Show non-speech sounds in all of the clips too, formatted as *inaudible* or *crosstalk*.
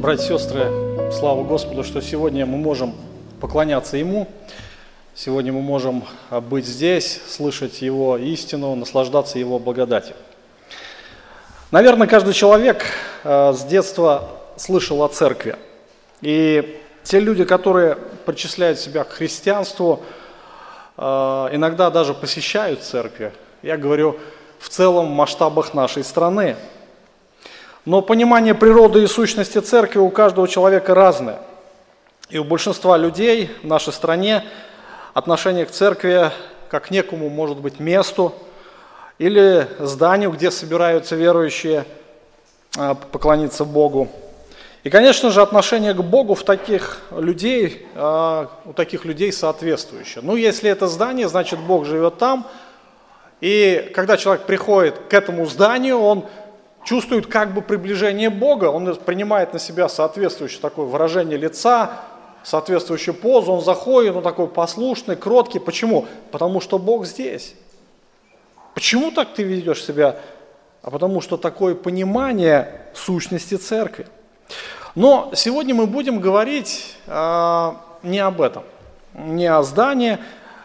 Братья и сестры, слава Господу, что сегодня мы можем поклоняться Ему, сегодня мы можем быть здесь, слышать Его истину, наслаждаться Его благодатью. Наверное, каждый человек э, с детства слышал о церкви. И те люди, которые причисляют себя к христианству, э, иногда даже посещают церкви. Я говорю в целом масштабах нашей страны – но понимание природы и сущности церкви у каждого человека разное. И у большинства людей в нашей стране отношение к церкви как к некому, может быть, месту или зданию, где собираются верующие а, поклониться Богу. И, конечно же, отношение к Богу в таких людей, а, у таких людей соответствующее. Ну, если это здание, значит, Бог живет там. И когда человек приходит к этому зданию, он чувствует как бы приближение Бога, он принимает на себя соответствующее такое выражение лица, соответствующую позу, он заходит, он такой послушный, кроткий. Почему? Потому что Бог здесь. Почему так ты ведешь себя? А потому что такое понимание сущности церкви. Но сегодня мы будем говорить э, не об этом, не о здании,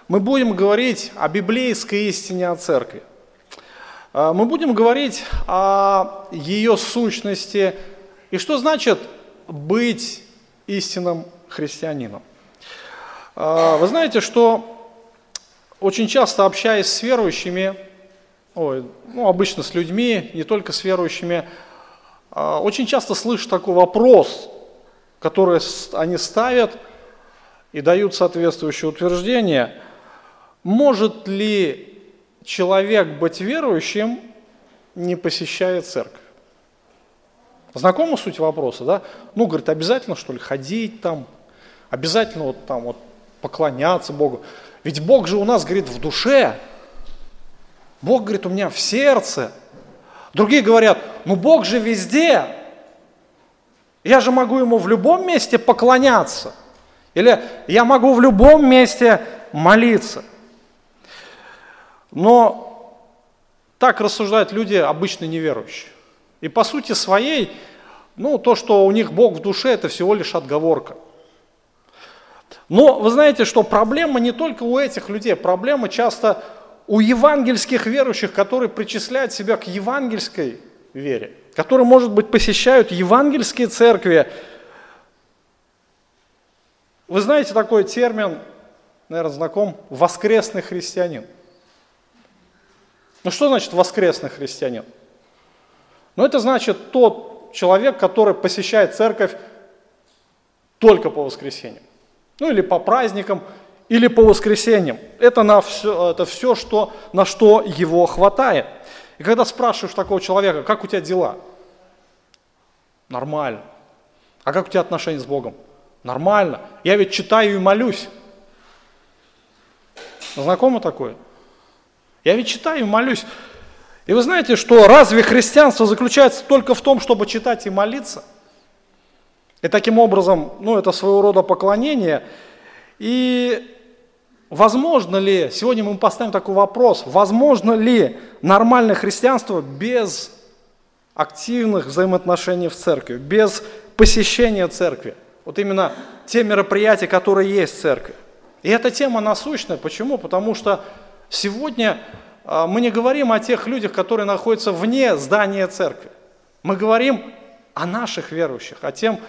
мы будем говорить о библейской истине о церкви. А, мы будем говорить о ее сущности и что значит быть истинным христианином. А, вы знаете, что очень часто общаясь с верующими, ой, ну, обычно с людьми, не только с верующими, очень часто слышу такой вопрос, который они ставят и дают соответствующее утверждение. Может ли человек быть верующим, не посещая церковь. Знакома суть вопроса, да? Ну, говорит, обязательно, что ли, ходить там, обязательно вот там вот поклоняться Богу. Ведь Бог же у нас, говорит, в душе. Бог, говорит, у меня в сердце. Другие говорят, ну Бог же везде. Я же могу Ему в любом месте поклоняться. Или я могу в любом месте молиться. Но так рассуждают люди обычно неверующие. И по сути своей, ну, то, что у них Бог в душе, это всего лишь отговорка. Но вы знаете, что проблема не только у этих людей, проблема часто у евангельских верующих, которые причисляют себя к евангельской вере, которые, может быть, посещают евангельские церкви. Вы знаете такой термин, наверное, знаком, воскресный христианин. Ну что значит воскресный христианин? Ну это значит тот человек, который посещает церковь только по воскресеньям. Ну или по праздникам, или по воскресеньям. Это, на все, это все, что, на что его хватает. И когда спрашиваешь такого человека, как у тебя дела? Нормально. А как у тебя отношения с Богом? Нормально. Я ведь читаю и молюсь. Знакомо такое? Я ведь читаю и молюсь. И вы знаете, что разве христианство заключается только в том, чтобы читать и молиться? И таким образом, ну, это своего рода поклонение. И возможно ли, сегодня мы поставим такой вопрос, возможно ли нормальное христианство без активных взаимоотношений в церкви, без посещения церкви? Вот именно те мероприятия, которые есть в церкви. И эта тема насущная. Почему? Потому что Сегодня а, мы не говорим о тех людях, которые находятся вне здания церкви. Мы говорим о наших верующих, о, тем,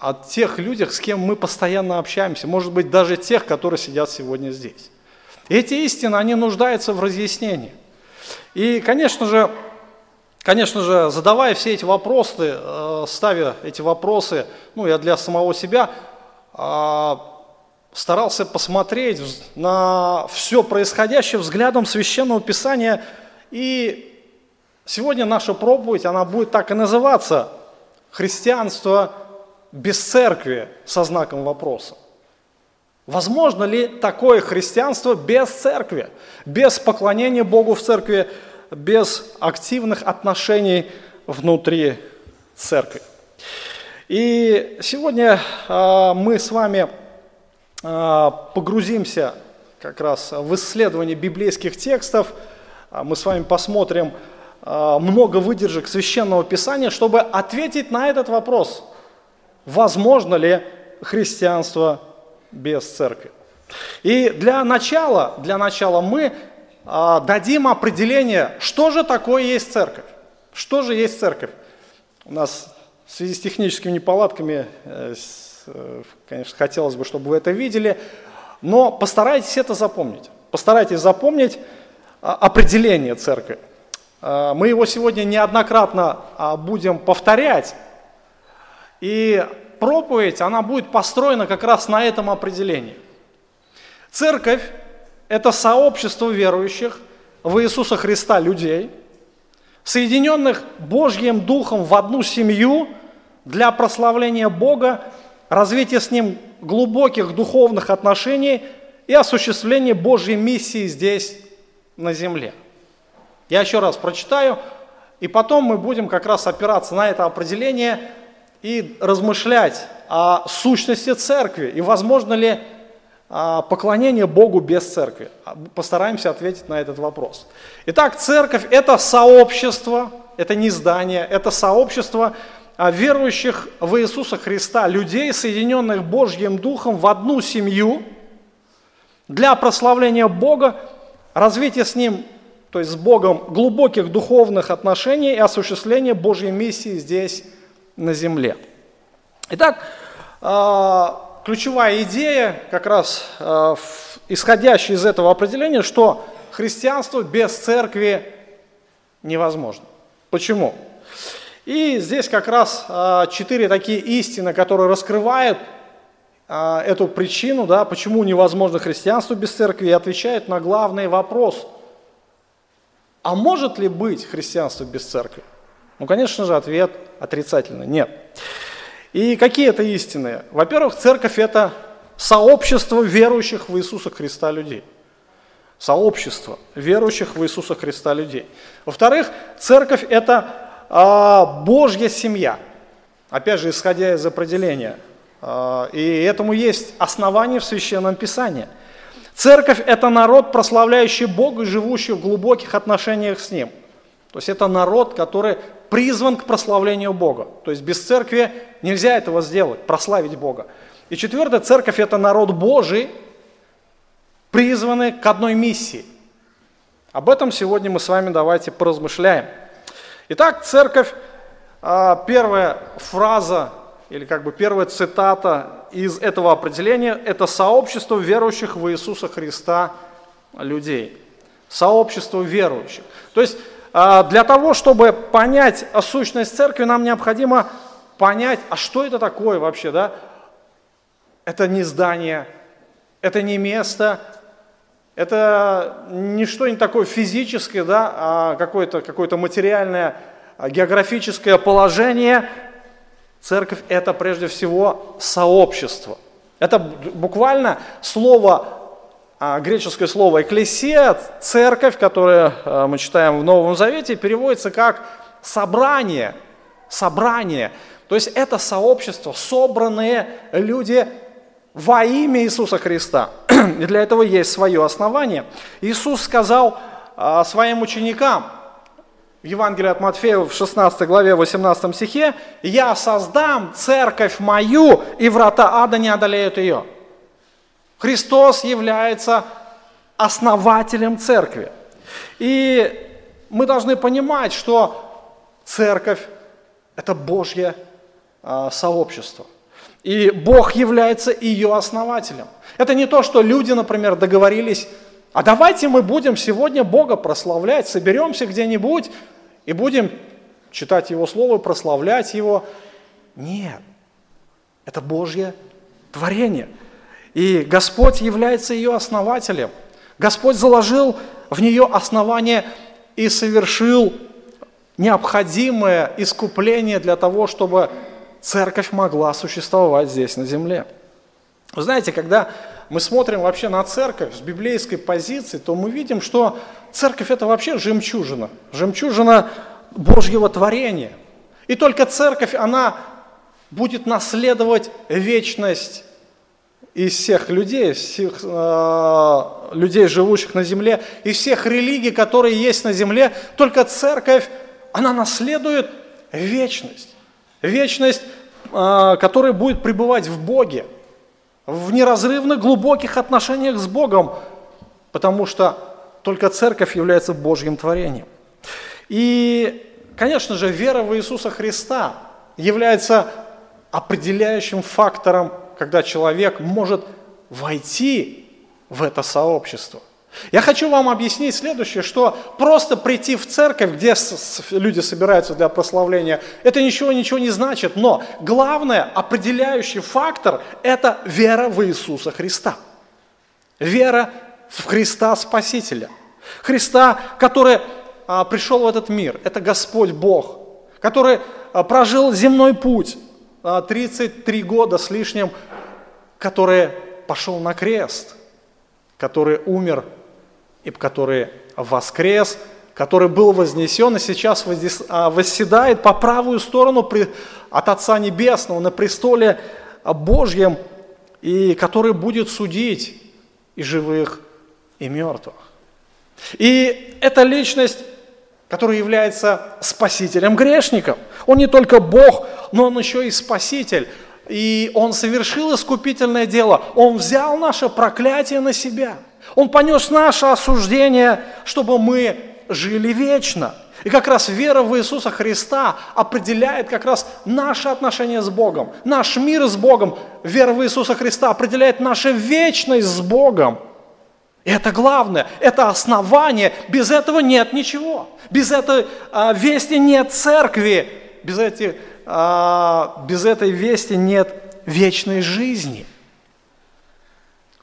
о тех людях, с кем мы постоянно общаемся, может быть, даже тех, которые сидят сегодня здесь. Эти истины, они нуждаются в разъяснении. И, конечно же, конечно же, задавая все эти вопросы, э, ставя эти вопросы, ну, я для самого себя, а, старался посмотреть на все происходящее взглядом священного писания. И сегодня наша проповедь, она будет так и называться «Христианство без церкви» со знаком вопроса. Возможно ли такое христианство без церкви, без поклонения Богу в церкви, без активных отношений внутри церкви? И сегодня э, мы с вами а, погрузимся как раз в исследование библейских текстов. А, мы с вами посмотрим а, много выдержек священного писания, чтобы ответить на этот вопрос. Возможно ли христианство без церкви? И для начала, для начала мы дадим определение, что же такое есть церковь. Что же есть церковь? У нас в связи с техническими неполадками э, Э, конечно, хотелось бы, чтобы вы это видели, но постарайтесь это запомнить. Постарайтесь запомнить а, определение церкви. А, мы его сегодня неоднократно а, будем повторять, и проповедь, она будет построена как раз на этом определении. Церковь – это сообщество верующих в Иисуса Христа людей, соединенных Божьим Духом в одну семью для прославления Бога развитие с Ним глубоких духовных отношений и осуществление Божьей миссии здесь, на земле. Я еще раз прочитаю, и потом мы будем как раз опираться на это определение и размышлять о сущности церкви и возможно ли а, поклонение Богу без церкви. Постараемся ответить на этот вопрос. Итак, церковь – это сообщество, это не здание, это сообщество, верующих в Иисуса Христа, людей, соединенных Божьим Духом в одну семью для прославления Бога, развития с Ним, то есть с Богом, глубоких духовных отношений и осуществления Божьей миссии здесь, на земле. Итак, а, ключевая идея, как раз а, исходящая из этого определения, что христианство без церкви невозможно. Почему? И здесь как раз а, четыре такие истины, которые раскрывают эту причину, да, почему невозможно христианство без церкви, и отвечают на главный вопрос. А может ли быть христианство без церкви? Ну, конечно же, ответ отрицательный – нет. И какие это истины? Во-первых, церковь – это сообщество верующих в Иисуса Христа людей. Сообщество верующих в Иисуса Христа людей. Во-вторых, церковь – это а, Божья семья. Опять же, исходя из определения. А, и этому есть основание в Священном Писании. Церковь – это народ, прославляющий Бога и живущий в глубоких отношениях с Ним. То есть это народ, который призван к прославлению Бога. То есть без церкви нельзя этого сделать, прославить Бога. И четвертое, церковь – это народ Божий, призванный к одной миссии. Об этом сегодня мы с вами давайте поразмышляем. Итак, церковь, а, первая фраза или как бы первая цитата из этого определения – это сообщество верующих в Иисуса Христа людей. Сообщество верующих. То есть для того, чтобы понять сущность церкви, нам необходимо понять, а что это такое вообще, да? Это не здание, это не место, это не что нибудь такое физическое, да, а какое-то какое материальное а, географическое положение. Церковь – это прежде всего сообщество. Это буквально слово, а, греческое слово «экклесия», церковь, которое а, мы читаем в Новом Завете, переводится как «собрание», «собрание». То есть это сообщество, собранные люди во имя Иисуса Христа. И для этого есть свое основание. Иисус сказал а, своим ученикам в Евангелии от Матфея в 16 главе 18 стихе, «Я создам церковь мою, и врата ада не одолеют ее». Христос является основателем церкви. И мы должны понимать, что церковь – это Божье а, сообщество – и Бог является ее основателем. Это не то, что люди, например, договорились, а давайте мы будем сегодня Бога прославлять, соберемся где-нибудь и будем читать Его Слово, прославлять Его. Нет, это Божье творение. И Господь является ее основателем. Господь заложил в нее основание и совершил необходимое искупление для того, чтобы церковь могла существовать здесь, на земле. Вы знаете, когда мы смотрим вообще на церковь с библейской позиции, то мы видим, что церковь это вообще жемчужина, жемчужина Божьего творения. И только церковь, она будет наследовать вечность из всех людей, всех э, людей, живущих на земле, из всех религий, которые есть на земле, только церковь, она наследует вечность. Вечность, э, которая будет пребывать в Боге, в неразрывно глубоких отношениях с Богом, потому что только церковь является Божьим творением. И, конечно же, вера в Иисуса Христа является определяющим фактором, когда человек может войти в это сообщество. Я хочу вам объяснить следующее, что просто прийти в церковь, где люди собираются для прославления, это ничего, ничего не значит, но главное, определяющий фактор – это вера в Иисуса Христа. Вера в Христа Спасителя. Христа, который а, пришел в этот мир, это Господь Бог, который а, прожил земной путь, 33 а, года с лишним, который пошел на крест, который умер и который воскрес, который был вознесен и сейчас а, восседает по правую сторону от Отца Небесного на престоле Божьем, и который будет судить и живых, и мертвых. И эта личность, которая является спасителем грешников. Он не только Бог, но он еще и спаситель. И он совершил искупительное дело. Он взял наше проклятие на себя. Он понес наше осуждение, чтобы мы жили вечно. И как раз вера в Иисуса Христа определяет как раз наше отношение с Богом, наш мир с Богом. Вера в Иисуса Христа определяет нашу вечность с Богом. И это главное, это основание. Без этого нет ничего. Без этой а, вести нет церкви. Без, эти, а, без этой вести нет вечной жизни.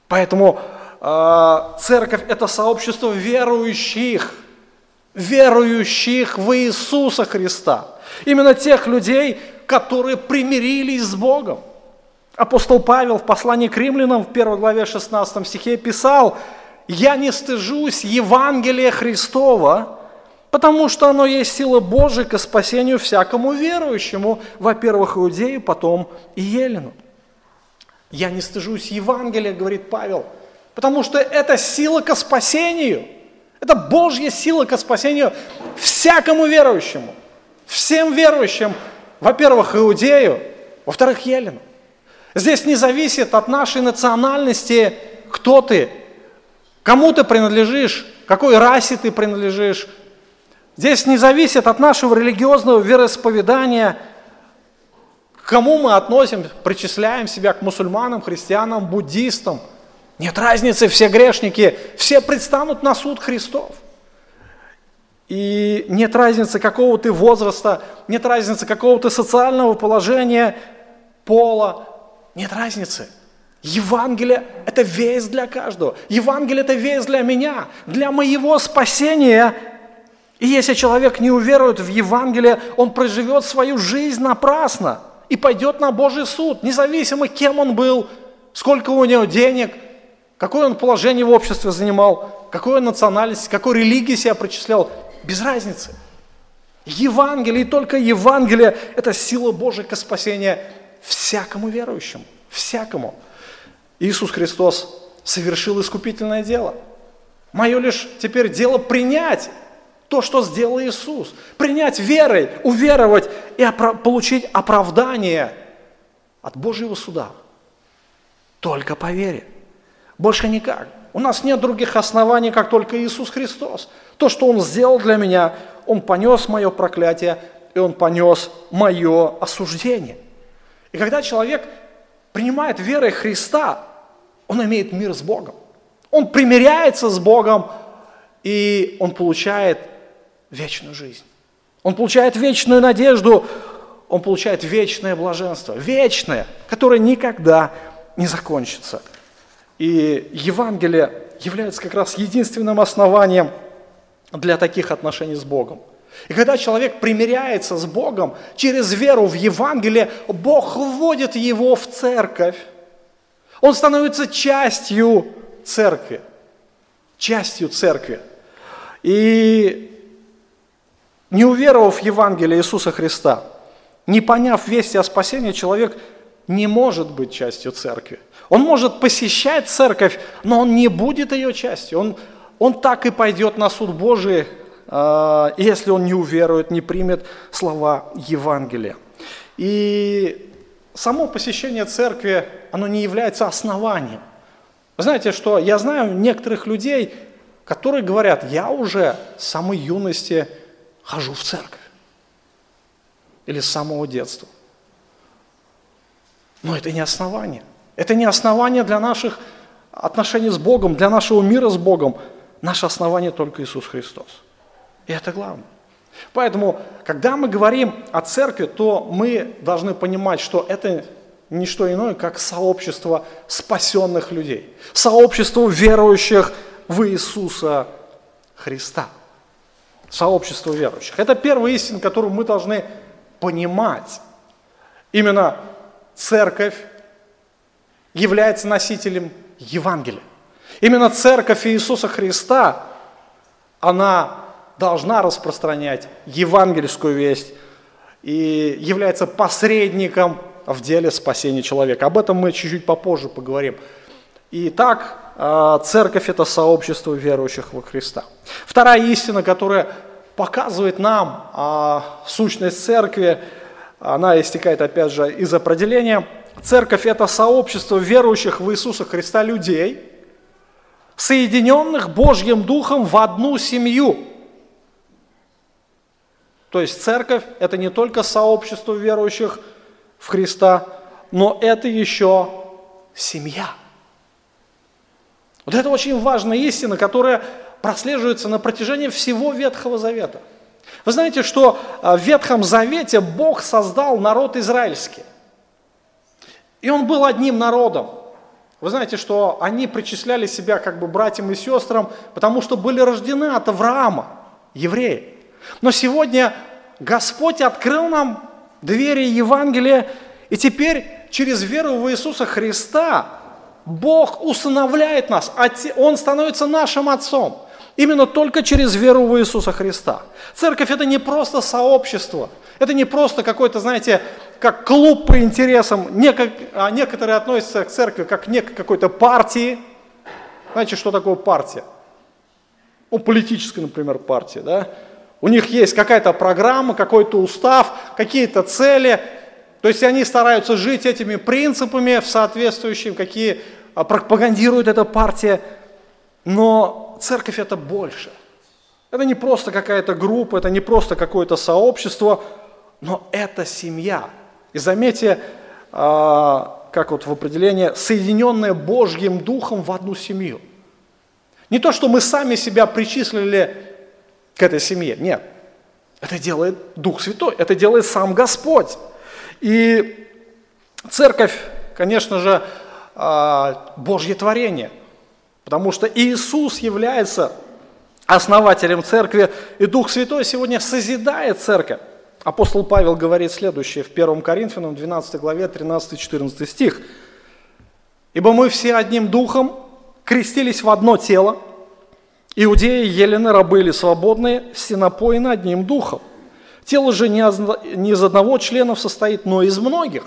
Поэтому а, церковь – это сообщество верующих, верующих в Иисуса Христа. Именно тех людей, которые примирились с Богом. Апостол Павел в послании к римлянам в 1 главе 16 стихе писал, «Я не стыжусь Евангелия Христова, потому что оно есть сила Божия к спасению всякому верующему, во-первых, иудею, потом и елену». «Я не стыжусь Евангелия», говорит Павел – Потому что это сила к спасению. Это Божья сила к спасению всякому верующему. Всем верующим, во-первых, иудею, во-вторых, елену. Здесь не зависит от нашей национальности, кто ты, кому ты принадлежишь, какой расе ты принадлежишь. Здесь не зависит от нашего религиозного вероисповедания, к кому мы относим, причисляем себя к мусульманам, христианам, буддистам – нет разницы, все грешники, все предстанут на суд Христов. И нет разницы, какого ты возраста, нет разницы, какого ты социального положения, пола, нет разницы. Евангелие – это весть для каждого. Евангелие – это весть для меня, для моего спасения. И если человек не уверует в Евангелие, он проживет свою жизнь напрасно и пойдет на Божий суд, независимо, кем он был, сколько у него денег – Какое он положение в обществе занимал, какую национальность, какой религии себя причислял, без разницы. Евангелие, и только Евангелие – это сила Божия к спасению всякому верующему, всякому. Иисус Христос совершил искупительное дело. Мое лишь теперь дело принять то, что сделал Иисус. Принять верой, уверовать и опра- получить оправдание от Божьего суда. Только по вере. Больше никак. У нас нет других оснований, как только Иисус Христос. То, что Он сделал для меня, Он понес мое проклятие, и Он понес мое осуждение. И когда человек принимает верой Христа, он имеет мир с Богом. Он примиряется с Богом, и он получает вечную жизнь. Он получает вечную надежду, он получает вечное блаженство, вечное, которое никогда не закончится. И Евангелие является как раз единственным основанием для таких отношений с Богом. И когда человек примиряется с Богом через веру в Евангелие, Бог вводит его в церковь. Он становится частью церкви. Частью церкви. И не уверовав в Евангелие Иисуса Христа, не поняв вести о спасении, человек не может быть частью церкви. Он может посещать церковь, но он не будет ее частью. Он, он так и пойдет на суд Божий, э, если он не уверует, не примет слова Евангелия. И само посещение церкви, оно не является основанием. Вы знаете, что я знаю некоторых людей, которые говорят, я уже с самой юности хожу в церковь. Или с самого детства. Но это не основание. Это не основание для наших отношений с Богом, для нашего мира с Богом. Наше основание только Иисус Христос. И это главное. Поэтому, когда мы говорим о церкви, то мы должны понимать, что это не что иное, как сообщество спасенных людей, сообщество верующих в Иисуса Христа, сообщество верующих. Это первая истина, которую мы должны понимать. Именно церковь является носителем Евангелия. Именно церковь Иисуса Христа, она должна распространять евангельскую весть и является посредником в деле спасения человека. Об этом мы чуть-чуть попозже поговорим. Итак, а, церковь – это сообщество верующих во Христа. Вторая истина, которая показывает нам а, сущность церкви, она истекает, опять же, из определения. Церковь – это сообщество верующих в Иисуса Христа людей, соединенных Божьим Духом в одну семью. То есть церковь – это не только сообщество верующих в Христа, но это еще семья. Вот это очень важная истина, которая прослеживается на протяжении всего Ветхого Завета. Вы знаете, что а, в Ветхом Завете Бог создал народ израильский. И он был одним народом. Вы знаете, что они причисляли себя как бы братьям и сестрам, потому что были рождены от Авраама, евреи. Но сегодня Господь открыл нам двери Евангелия, и теперь через веру в Иисуса Христа Бог усыновляет нас, Он становится нашим Отцом. Именно только через веру в Иисуса Христа. Церковь это не просто сообщество, это не просто какой-то, знаете, как клуб по интересам. А некоторые относятся к церкви как к какой-то партии. Знаете, что такое партия? Ну, политическая, например, партия, да? У них есть какая-то программа, какой-то устав, какие-то цели. То есть они стараются жить этими принципами в соответствующем, какие пропагандирует эта партия. Но церковь это больше. Это не просто какая-то группа, это не просто какое-то сообщество, но это семья. И заметьте, а, как вот в определении, соединенная Божьим Духом в одну семью. Не то, что мы сами себя причислили к этой семье. Нет. Это делает Дух Святой, это делает сам Господь. И церковь, конечно же, а, Божье творение, потому что Иисус является основателем церкви, и Дух Святой сегодня созидает церковь. Апостол Павел говорит следующее в 1 Коринфянам 12 главе 13-14 стих. «Ибо мы все одним духом крестились в одно тело, Иудеи, елены, рабы или свободные, напоены одним духом. Тело же не из одного члена состоит, но из многих.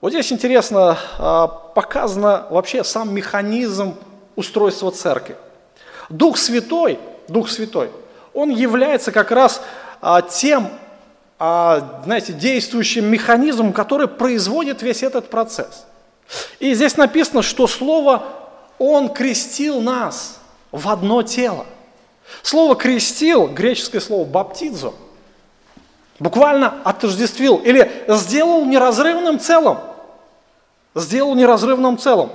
Вот здесь интересно а, показано вообще сам механизм устройства церкви. Дух Святой, Дух Святой, он является как раз а, тем, а, знаете, действующим механизмом, который производит весь этот процесс. И здесь написано, что Слово Он крестил нас – в одно тело. Слово «крестил», греческое слово «баптизо», буквально отождествил или сделал неразрывным целым. Сделал неразрывным целым.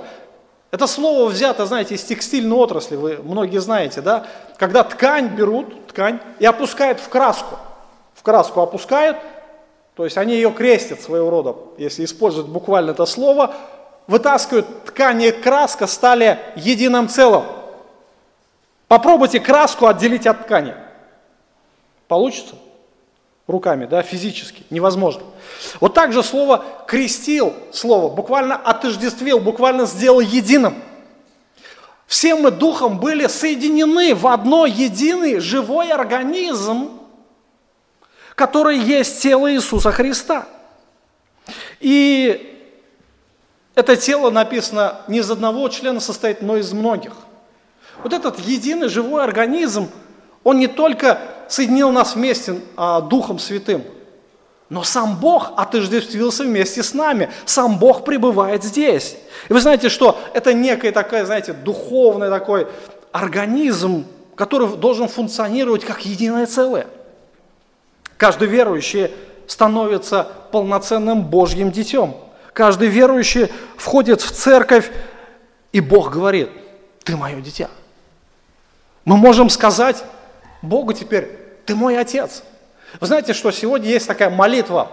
Это слово взято, знаете, из текстильной отрасли, вы многие знаете, да? Когда ткань берут, ткань, и опускают в краску. В краску опускают, то есть они ее крестят своего рода, если использовать буквально это слово, вытаскивают ткань и краска, стали единым целым. Попробуйте краску отделить от ткани. Получится? Руками, да, физически. Невозможно. Вот так же слово «крестил», слово буквально отождествил, буквально сделал единым. Все мы духом были соединены в одно единый живой организм, который есть тело Иисуса Христа. И это тело написано не из одного члена состоит, но из многих. Вот этот единый живой организм, он не только соединил нас вместе а, Духом Святым, но сам Бог отождествился вместе с нами. Сам Бог пребывает здесь. И вы знаете, что это некая такая, знаете, духовный такой организм, который должен функционировать как единое целое. Каждый верующий становится полноценным Божьим детем. Каждый верующий входит в церковь, и Бог говорит, ты мое дитя. Мы можем сказать Богу теперь, ты мой отец. Вы знаете, что сегодня есть такая молитва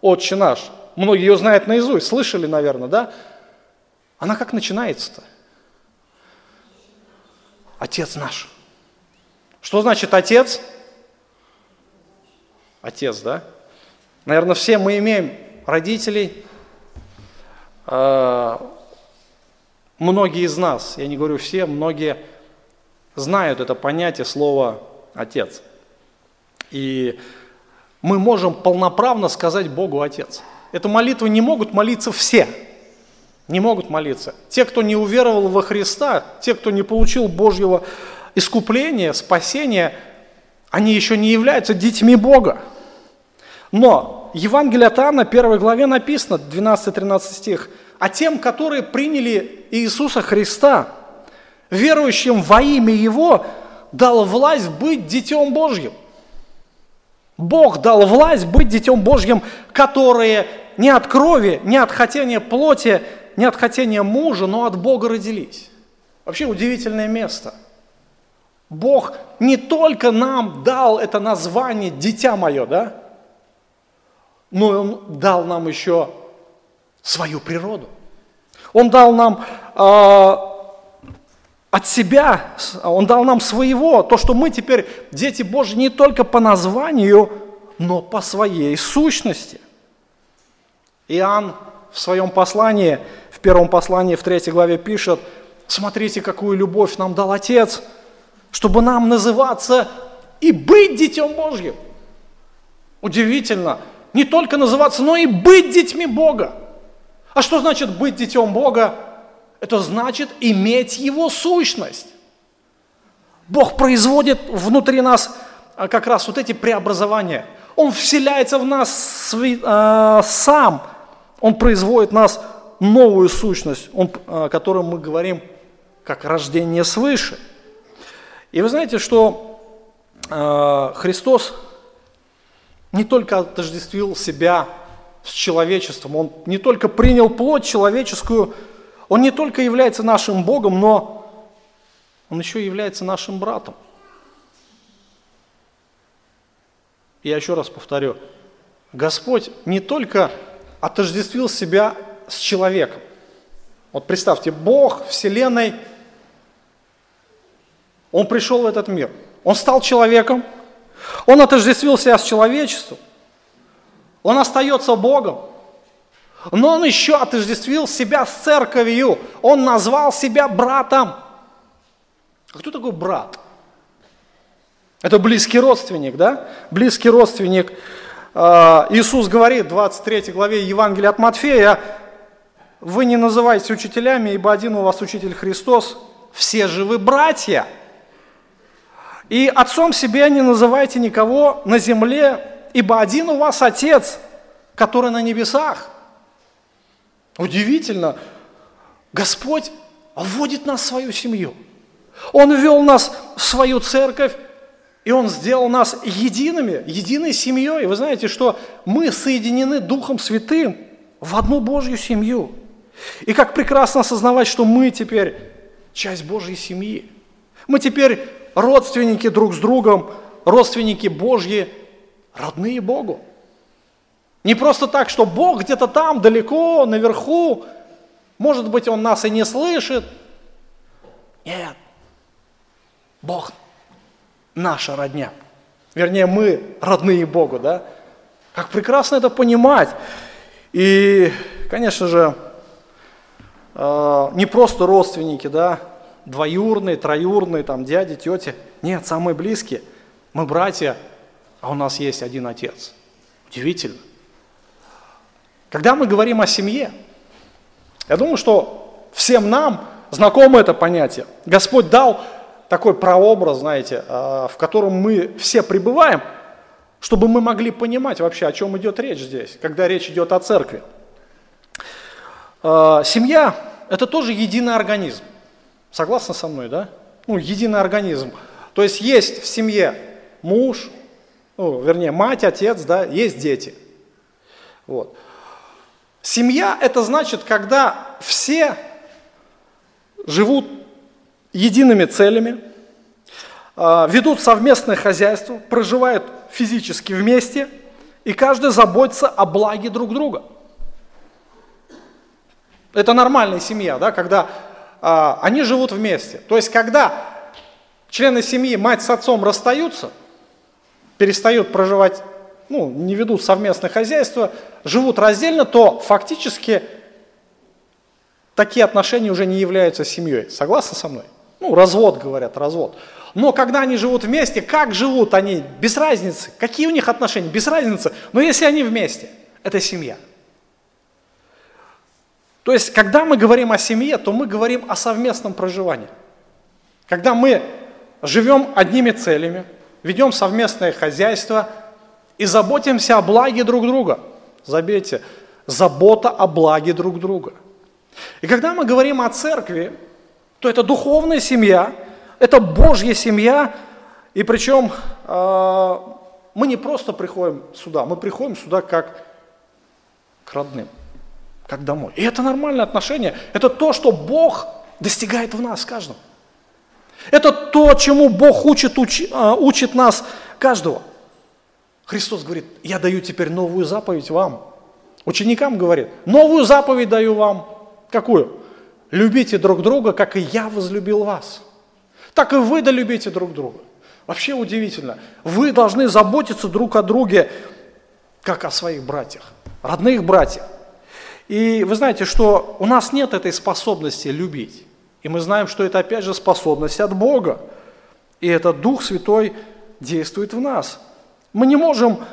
«Отче наш». Многие ее знают наизусть, слышали, наверное, да? Она как начинается-то? Отец наш. Что значит отец? Отец, да? Наверное, все мы имеем родителей. А, многие из нас, я не говорю все, многие знают это понятие слова «отец». И мы можем полноправно сказать Богу «Отец». Эту молитву не могут молиться все. Не могут молиться. Те, кто не уверовал во Христа, те, кто не получил Божьего искупления, спасения, они еще не являются детьми Бога. Но Евангелие от Иоанна, 1 главе написано, 12-13 стих, «А тем, которые приняли Иисуса Христа, верующим во имя Его, дал власть быть Детем Божьим». Бог дал власть быть Детем Божьим, которые не от крови, не от хотения плоти, не от хотения мужа, но от Бога родились. Вообще удивительное место. Бог не только нам дал это название «дитя мое», да? но Он дал нам еще свою природу. Он дал нам э, от себя, Он дал нам своего, то, что мы теперь дети Божьи не только по названию, но по своей сущности. Иоанн в своем послании, в первом послании, в третьей главе пишет, смотрите, какую любовь нам дал Отец, чтобы нам называться и быть Детем Божьим. Удивительно, не только называться, но и быть детьми Бога. А что значит быть детем Бога? Это значит иметь Его сущность. Бог производит внутри нас а, как раз вот эти преобразования. Он вселяется в нас э, сам. Он производит в нас новую сущность, он, о которой мы говорим как рождение свыше. И вы знаете, что Христос не только отождествил себя с человечеством, Он не только принял плоть человеческую, Он не только является нашим Богом, но Он еще является нашим братом. Я еще раз повторю, Господь не только отождествил себя с человеком. Вот представьте, Бог Вселенной, Он пришел в этот мир, Он стал человеком, он отождествил себя с человечеством. Он остается Богом. Но он еще отождествил себя с церковью. Он назвал себя братом. А кто такой брат? Это близкий родственник, да? Близкий родственник. А, Иисус говорит в 23 главе Евангелия от Матфея, вы не называйте учителями, ибо один у вас учитель Христос, все же вы братья – и отцом себе не называйте никого на земле, ибо один у вас Отец, который на небесах. Удивительно, Господь вводит нас в свою семью. Он ввел нас в свою церковь, и Он сделал нас едиными, единой семьей. И вы знаете, что мы соединены Духом Святым в одну Божью семью. И как прекрасно осознавать, что мы теперь часть Божьей семьи. Мы теперь родственники друг с другом, родственники Божьи, родные Богу. Не просто так, что Бог где-то там, далеко, наверху, может быть, Он нас и не слышит. Нет, Бог наша родня. Вернее, мы родные Богу, да? Как прекрасно это понимать. И, конечно же, э, не просто родственники, да, двоюрные, троюрные, там, дяди, тети. Нет, самые близкие. Мы братья, а у нас есть один отец. Удивительно. Когда мы говорим о семье, я думаю, что всем нам знакомо это понятие. Господь дал такой прообраз, знаете, а, в котором мы все пребываем, чтобы мы могли понимать вообще, о чем идет речь здесь, когда речь идет о церкви. А, семья – это тоже единый организм. Согласны со мной, да? Ну, единый организм. То есть есть в семье муж, ну, вернее, мать, отец, да, есть дети. Вот. Семья – это значит, когда все живут едиными целями, а, ведут совместное хозяйство, проживают физически вместе, и каждый заботится о благе друг друга. Это нормальная семья, да, когда а, они живут вместе. То есть, когда члены семьи, мать с отцом расстаются, перестают проживать ну, не ведут совместное хозяйство, живут раздельно, то фактически такие отношения уже не являются семьей. Согласны со мной? Ну, развод, говорят, развод. Но когда они живут вместе, как живут они, без разницы. Какие у них отношения, без разницы. Но если они вместе, это семья. То есть, когда мы говорим о семье, то мы говорим о совместном проживании. Когда мы живем одними целями, ведем совместное хозяйство – и заботимся о благе друг друга. Заметьте, забота о благе друг друга. И когда мы говорим о церкви, то это духовная семья, это Божья семья, и причем э, мы не просто приходим сюда, мы приходим сюда как к родным, как домой. И это нормальное отношение, это то, что Бог достигает в нас каждого. Это то, чему Бог учит, учит, э, учит нас каждого. Христос говорит, я даю теперь новую заповедь вам. Ученикам говорит, новую заповедь даю вам. Какую? Любите друг друга, как и я возлюбил вас. Так и вы долюбите друг друга. Вообще удивительно. Вы должны заботиться друг о друге, как о своих братьях, родных братьях. И вы знаете, что у нас нет этой способности любить. И мы знаем, что это опять же способность от Бога. И этот Дух Святой действует в нас. Мы не можем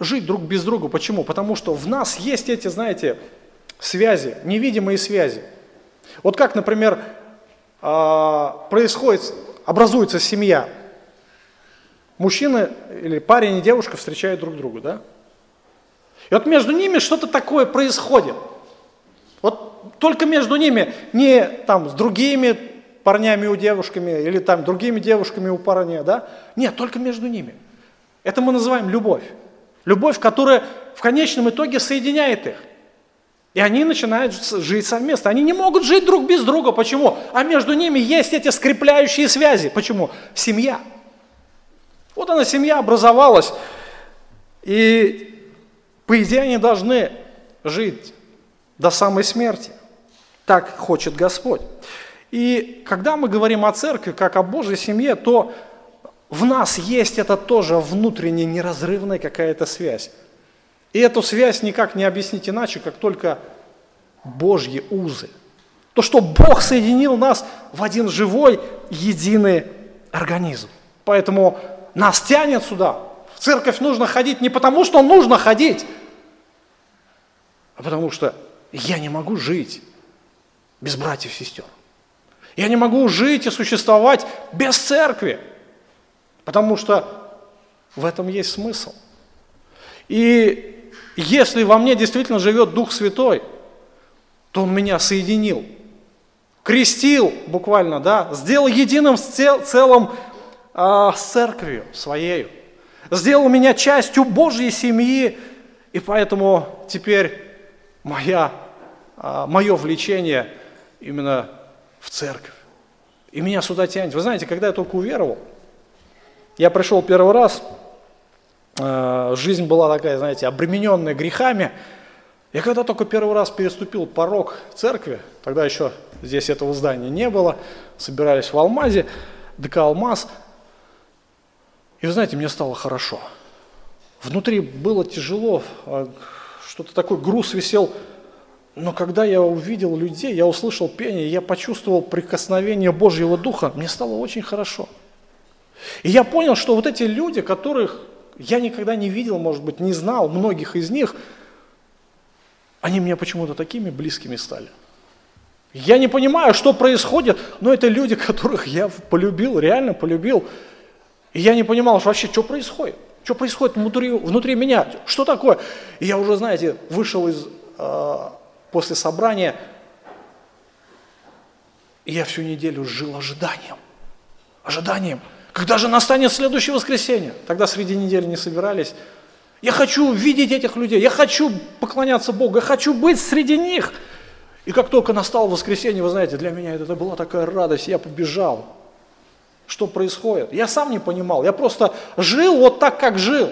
жить друг без друга. Почему? Потому что в нас есть эти, знаете, связи, невидимые связи. Вот как, например, а, происходит, образуется семья. Мужчина или парень и девушка встречают друг друга, да? И вот между ними что-то такое происходит. Вот только между ними, не там с другими парнями у девушками или там другими девушками у парня, да? Нет, только между ними – это мы называем любовь. Любовь, которая в конечном итоге соединяет их. И они начинают жить совместно. Они не могут жить друг без друга. Почему? А между ними есть эти скрепляющие связи. Почему? Семья. Вот она, семья образовалась. И по идее они должны жить до самой смерти. Так хочет Господь. И когда мы говорим о церкви, как о Божьей семье, то в нас есть это тоже внутренняя неразрывная какая-то связь. И эту связь никак не объяснить иначе, как только Божьи узы. То, что Бог соединил нас в один живой, единый организм. Поэтому нас тянет сюда. В церковь нужно ходить не потому, что нужно ходить, а потому что я не могу жить без братьев и сестер. Я не могу жить и существовать без церкви. Потому что в этом есть смысл. И если во мне действительно живет Дух Святой, то Он меня соединил, крестил буквально, да, сделал единым целым а, с церковью своей, сделал меня частью Божьей семьи, и поэтому теперь моя, а, мое влечение именно в церковь. И меня сюда тянет. Вы знаете, когда я только уверовал, я пришел первый раз, э, жизнь была такая, знаете, обремененная грехами. Я когда только первый раз переступил порог церкви, тогда еще здесь этого здания не было, собирались в Алмазе, ДК «Алмаз», и вы знаете, мне стало хорошо. Внутри было тяжело, а что-то такой груз висел, но когда я увидел людей, я услышал пение, я почувствовал прикосновение Божьего Духа, мне стало очень хорошо – и я понял, что вот эти люди, которых я никогда не видел, может быть, не знал, многих из них, они мне почему-то такими близкими стали. Я не понимаю, что происходит, но это люди, которых я полюбил, реально полюбил. И я не понимал, что вообще, что происходит. Что происходит внутри, внутри меня? Что такое? И я уже, знаете, вышел из, э, после собрания, и я всю неделю жил ожиданием. Ожиданием. Когда же настанет следующее воскресенье? Тогда среди недели не собирались. Я хочу видеть этих людей, я хочу поклоняться Богу, я хочу быть среди них. И как только настало воскресенье, вы знаете, для меня это была такая радость, я побежал. Что происходит? Я сам не понимал, я просто жил вот так, как жил.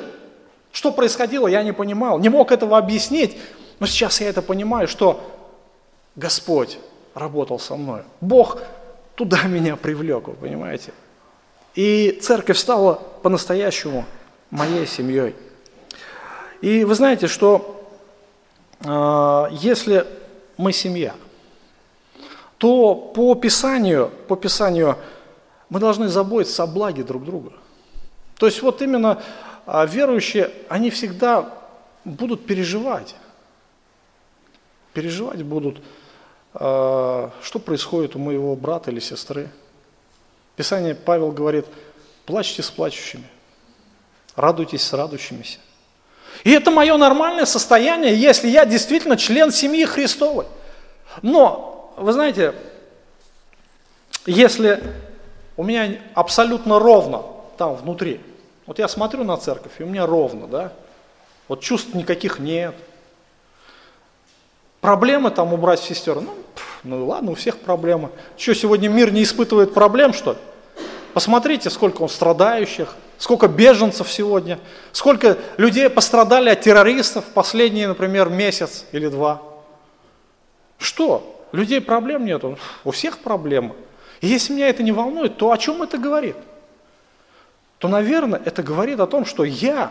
Что происходило, я не понимал, не мог этого объяснить, но сейчас я это понимаю, что Господь работал со мной. Бог туда *laughs* меня привлек, вы понимаете? И церковь стала по-настоящему моей семьей. И вы знаете, что э, если мы семья, то по Писанию, по Писанию мы должны заботиться о благе друг друга. То есть вот именно э, верующие, они всегда будут переживать. Переживать будут, э, что происходит у моего брата или сестры. Писание Павел говорит, плачьте с плачущими, радуйтесь с радующимися. И это мое нормальное состояние, если я действительно член семьи Христовой. Но, вы знаете, если у меня абсолютно ровно там внутри, вот я смотрю на церковь, и у меня ровно, да, вот чувств никаких нет, проблемы там у братьев и сестер, ну, ну ладно, у всех проблемы. Что, сегодня мир не испытывает проблем, что ли? Посмотрите, сколько он страдающих, сколько беженцев сегодня, сколько людей пострадали от террористов в последний, например, месяц или два. Что? Людей проблем нету, у всех проблемы. И если меня это не волнует, то о чем это говорит? То, наверное, это говорит о том, что я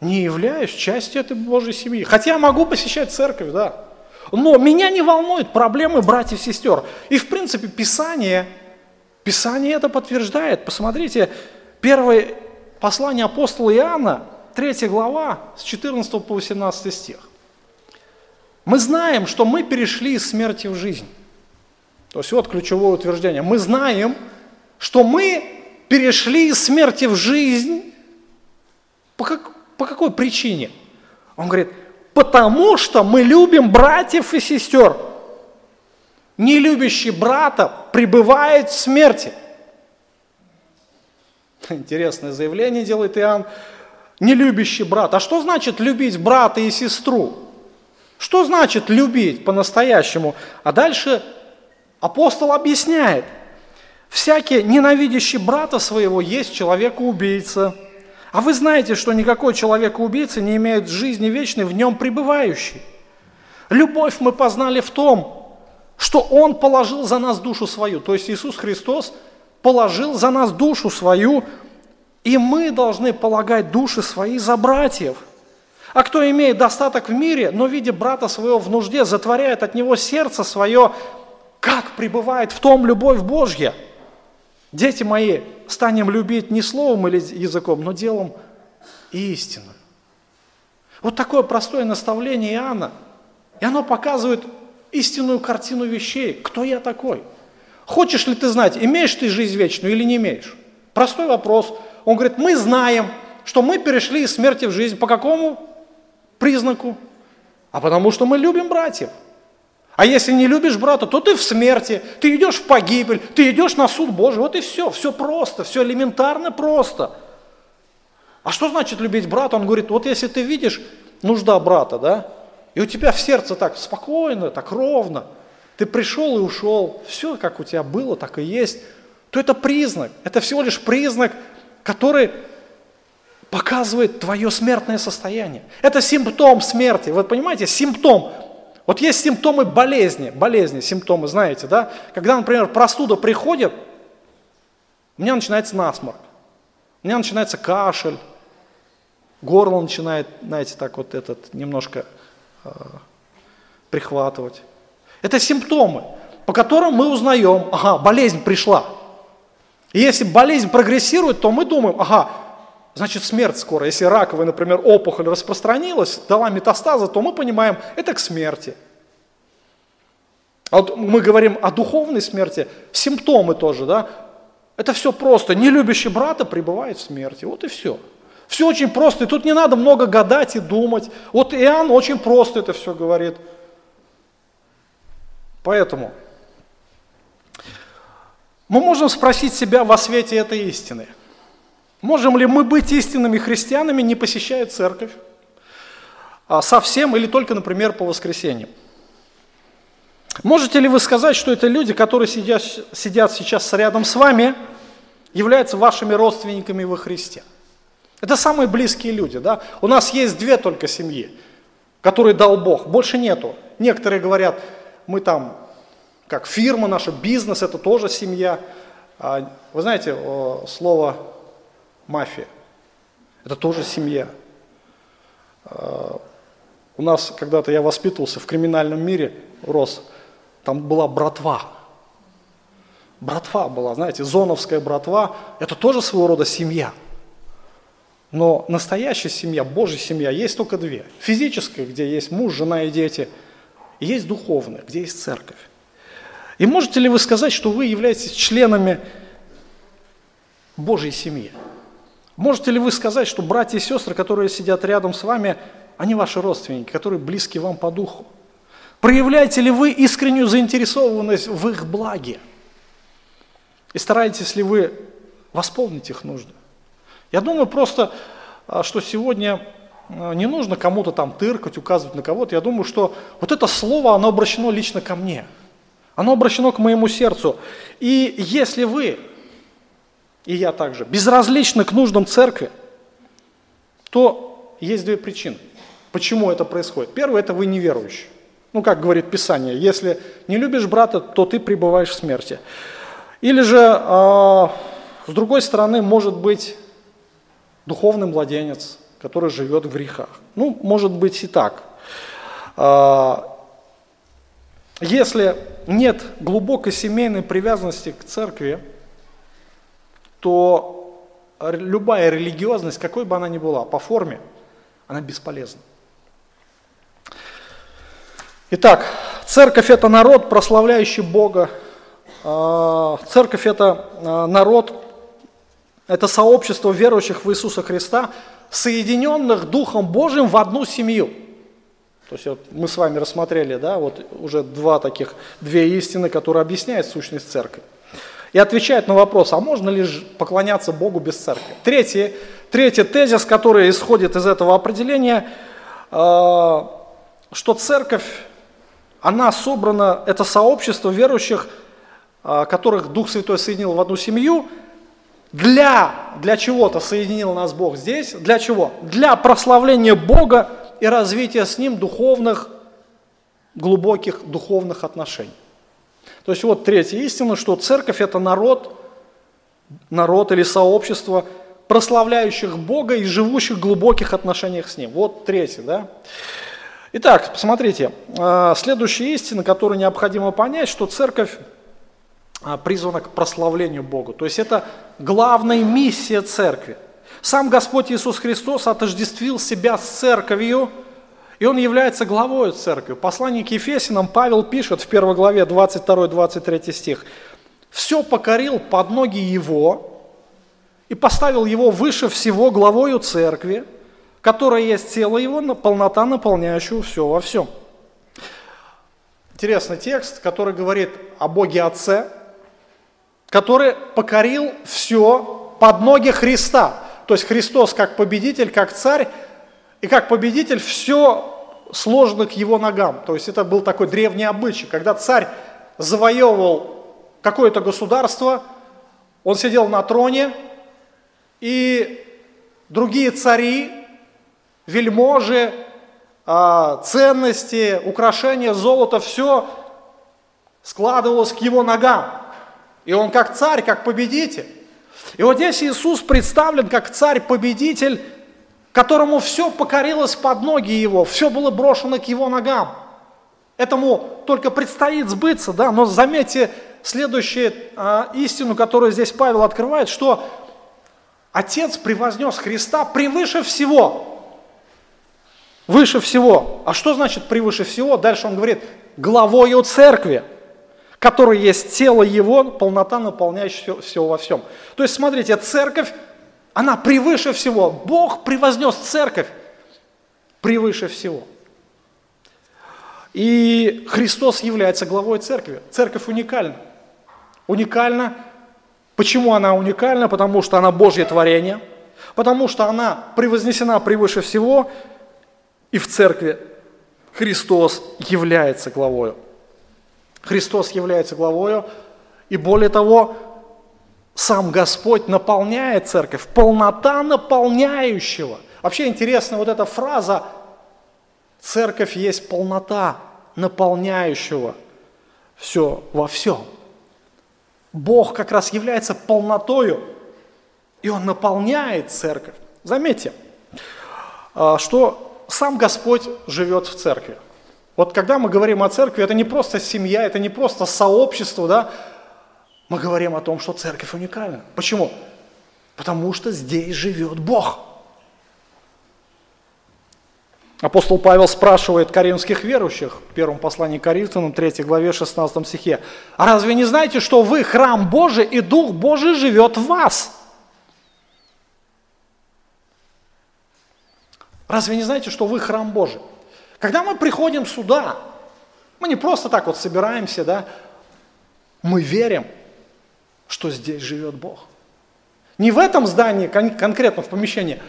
не являюсь частью этой Божьей семьи. Хотя я могу посещать церковь, да. Но меня не волнуют проблемы братьев и сестер. И, в принципе, Писание – Писание это подтверждает. Посмотрите, первое послание апостола Иоанна, 3 глава, с 14 по 18 стих. Мы знаем, что мы перешли из смерти в жизнь. То есть вот ключевое утверждение. Мы знаем, что мы перешли из смерти в жизнь. По, как, по какой причине? Он говорит, потому что мы любим братьев и сестер не любящий брата пребывает в смерти. Интересное заявление делает Иоанн. Не любящий брат. А что значит любить брата и сестру? Что значит любить по-настоящему? А дальше апостол объясняет. Всякий ненавидящий брата своего есть человека-убийца. А вы знаете, что никакой человека-убийца не имеет жизни вечной в нем пребывающей. Любовь мы познали в том, что Он положил за нас душу свою. То есть Иисус Христос положил за нас душу свою, и мы должны полагать души свои за братьев. А кто имеет достаток в мире, но, видя брата своего в нужде, затворяет от него сердце свое, как пребывает в том любовь Божья? Дети мои, станем любить не словом или языком, но делом и истиной. Вот такое простое наставление Иоанна. И оно показывает истинную картину вещей. Кто я такой? Хочешь ли ты знать, имеешь ты жизнь вечную или не имеешь? Простой вопрос. Он говорит, мы знаем, что мы перешли из смерти в жизнь. По какому признаку? А потому что мы любим братьев. А если не любишь брата, то ты в смерти, ты идешь в погибель, ты идешь на суд Божий. Вот и все, все просто, все элементарно просто. А что значит любить брата? Он говорит, вот если ты видишь нужда брата, да, и у тебя в сердце так спокойно, так ровно, ты пришел и ушел, все как у тебя было, так и есть, то это признак, это всего лишь признак, который показывает твое смертное состояние. Это симптом смерти, вы понимаете, симптом. Вот есть симптомы болезни, болезни, симптомы, знаете, да? Когда, например, простуда приходит, у меня начинается насморк, у меня начинается кашель, горло начинает, знаете, так вот этот немножко прихватывать. Это симптомы, по которым мы узнаем, ага, болезнь пришла. И если болезнь прогрессирует, то мы думаем, ага, значит смерть скоро. Если раковая, например, опухоль распространилась, дала метастазы, то мы понимаем, это к смерти. А вот мы говорим о духовной смерти, симптомы тоже, да? Это все просто. Нелюбящий брата пребывает в смерти. Вот и все. Все очень просто, и тут не надо много гадать и думать. Вот Иоанн очень просто это все говорит. Поэтому мы можем спросить себя во свете этой истины. Можем ли мы быть истинными христианами, не посещая церковь? А совсем или только, например, по воскресеньям? Можете ли вы сказать, что это люди, которые сидят, сидят сейчас рядом с вами, являются вашими родственниками во Христе? Это самые близкие люди. Да? У нас есть две только семьи, которые дал Бог, больше нету. Некоторые говорят, мы там, как фирма наша, бизнес, это тоже семья. А вы знаете, слово мафия, это тоже семья. А, у нас когда-то я воспитывался в криминальном мире, рос, там была братва. Братва была, знаете, зоновская братва, это тоже своего рода семья. Но настоящая семья, Божья семья, есть только две. Физическая, где есть муж, жена и дети, и есть духовная, где есть церковь. И можете ли вы сказать, что вы являетесь членами Божьей семьи? Можете ли вы сказать, что братья и сестры, которые сидят рядом с вами, они ваши родственники, которые близки вам по духу? Проявляете ли вы искреннюю заинтересованность в их благе? И стараетесь ли вы восполнить их нужды? Я думаю просто, а, что сегодня а, не нужно кому-то там тыркать, указывать на кого-то. Я думаю, что вот это слово, оно обращено лично ко мне. Оно обращено к моему сердцу. И если вы, и я также, безразличны к нуждам церкви, то есть две причины, почему это происходит. Первое – это вы неверующие. Ну, как говорит Писание, если не любишь брата, то ты пребываешь в смерти. Или же, э, с другой стороны, может быть духовный младенец, который живет в грехах. Ну, может быть и так. Э, если нет глубокой семейной привязанности к церкви, то любая религиозность, какой бы она ни была, по форме, она бесполезна. Итак, церковь – это народ, прославляющий Бога. А, церковь – это а, народ, это сообщество верующих в Иисуса Христа, соединенных Духом Божьим в одну семью. То есть вот мы с вами рассмотрели, да, вот уже два таких, две истины, которые объясняют сущность церкви. И отвечают на вопрос, а можно ли поклоняться Богу без церкви? Третий, третий тезис, который исходит из этого определения, а, что церковь она собрана, это сообщество верующих, а, которых Дух Святой соединил в одну семью, для, для чего-то соединил нас Бог здесь. Для чего? Для прославления Бога и развития с Ним духовных, глубоких духовных отношений. То есть вот третья истина, что церковь – это народ, народ или сообщество, прославляющих Бога и живущих в глубоких отношениях с Ним. Вот третье, да. Итак, посмотрите, а, следующая истина, которую необходимо понять, что церковь а, призвана к прославлению Богу. То есть это главная миссия церкви. Сам Господь Иисус Христос отождествил себя с церковью, и Он является главой церкви. Послание к Ефесинам Павел пишет в первой главе 22-23 стих. «Все покорил под ноги Его и поставил Его выше всего главою церкви, которое есть тело его, полнота, наполняющая все во всем. Интересный текст, который говорит о Боге Отце, который покорил все под ноги Христа. То есть Христос как победитель, как царь, и как победитель все сложено к его ногам. То есть это был такой древний обычай, когда царь завоевывал какое-то государство, он сидел на троне, и другие цари вельможи, а, ценности, украшения, золото, все складывалось к его ногам. И он как царь, как победитель. И вот здесь Иисус представлен как царь-победитель, которому все покорилось под ноги его, все было брошено к его ногам. Этому только предстоит сбыться, да, но заметьте, следующую а, истину, которую здесь Павел открывает, что Отец превознес Христа превыше всего. Выше всего. А что значит превыше всего? Дальше он говорит, главою церкви, которая есть тело Его, полнота, наполняющая все, все во всем. То есть, смотрите, церковь, она превыше всего. Бог превознес церковь превыше всего. И Христос является главой церкви. Церковь уникальна. Уникальна. Почему она уникальна? Потому что она Божье творение, потому что она превознесена превыше всего, и в церкви Христос является главою. Христос является главою, и более того, сам Господь наполняет церковь, полнота наполняющего. Вообще интересна вот эта фраза Церковь есть полнота наполняющего все во всем. Бог как раз является полнотою, и Он наполняет церковь. Заметьте, а, что сам Господь живет в церкви. Вот когда мы говорим о церкви, это не просто семья, это не просто сообщество, да? Мы говорим о том, что церковь уникальна. Почему? Потому что здесь живет Бог. Апостол Павел спрашивает коринфских верующих в первом послании к Коринфянам, 3 главе, 16 стихе, «А разве не знаете, что вы храм Божий, и Дух Божий живет в вас?» Разве не знаете, что вы храм Божий? Когда мы приходим сюда, мы не просто так вот собираемся, да, мы верим, что здесь живет Бог. Не в этом здании, конкретно в помещении,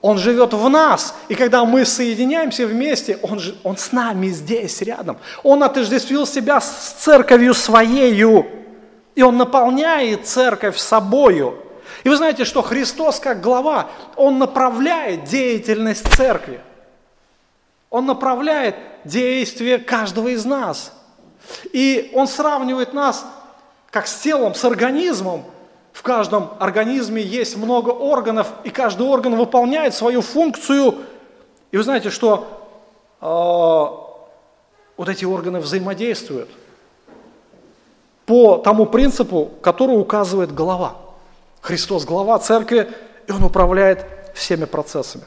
он живет в нас, и когда мы соединяемся вместе, Он, же, он с нами здесь, рядом. Он отождествил себя с церковью своею, и Он наполняет церковь собою. И вы знаете, что Христос как глава, Он направляет деятельность церкви. Он направляет действие каждого из нас. И Он сравнивает нас как с телом, с организмом, в каждом организме есть много органов, и каждый орган выполняет свою функцию. И вы знаете, что э, вот эти органы взаимодействуют по тому принципу, который указывает голова. Христос глава церкви, и Он управляет всеми процессами.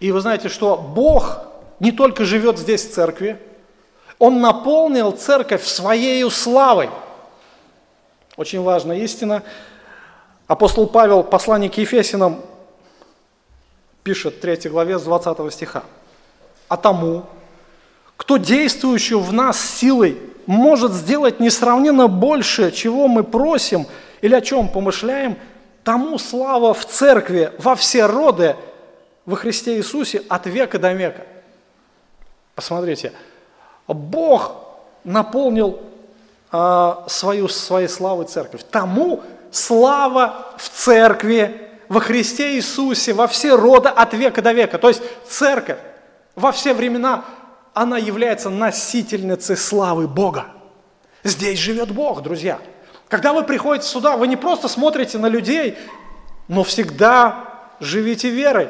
И вы знаете, что Бог не только живет здесь в церкви, Он наполнил церковь своей славой – очень важная истина. Апостол Павел, послание к Ефесинам, пишет в 3 главе с 20 стиха. «А тому, кто действующий в нас силой может сделать несравненно больше, чего мы просим или о чем помышляем, тому слава в церкви во все роды во Христе Иисусе от века до века». Посмотрите, Бог наполнил а, свою, своей славой церковь. Тому слава в церкви, во Христе Иисусе, во все роды от века до века. То есть церковь во все времена, она является носительницей славы Бога. Здесь живет Бог, друзья. Когда вы приходите сюда, вы не просто смотрите на людей, но всегда живите верой,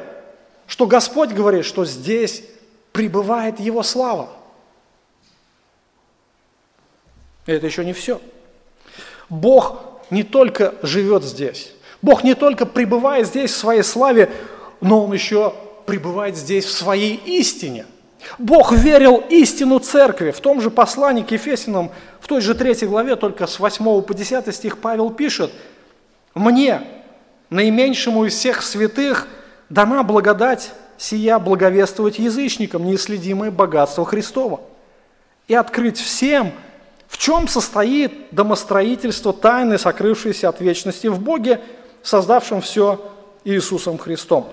что Господь говорит, что здесь пребывает Его слава. Это еще не все. Бог не только живет здесь, Бог не только пребывает здесь в своей славе, но Он еще пребывает здесь в своей истине. Бог верил истину церкви. В том же послании к Ефесинам, в той же третьей главе, только с 8 по 10 стих Павел пишет, «Мне, наименьшему из всех святых, дана благодать сия благовествовать язычникам неисследимое богатство Христова и открыть всем – в чем состоит домостроительство тайны, сокрывшейся от вечности в Боге, создавшем все Иисусом Христом?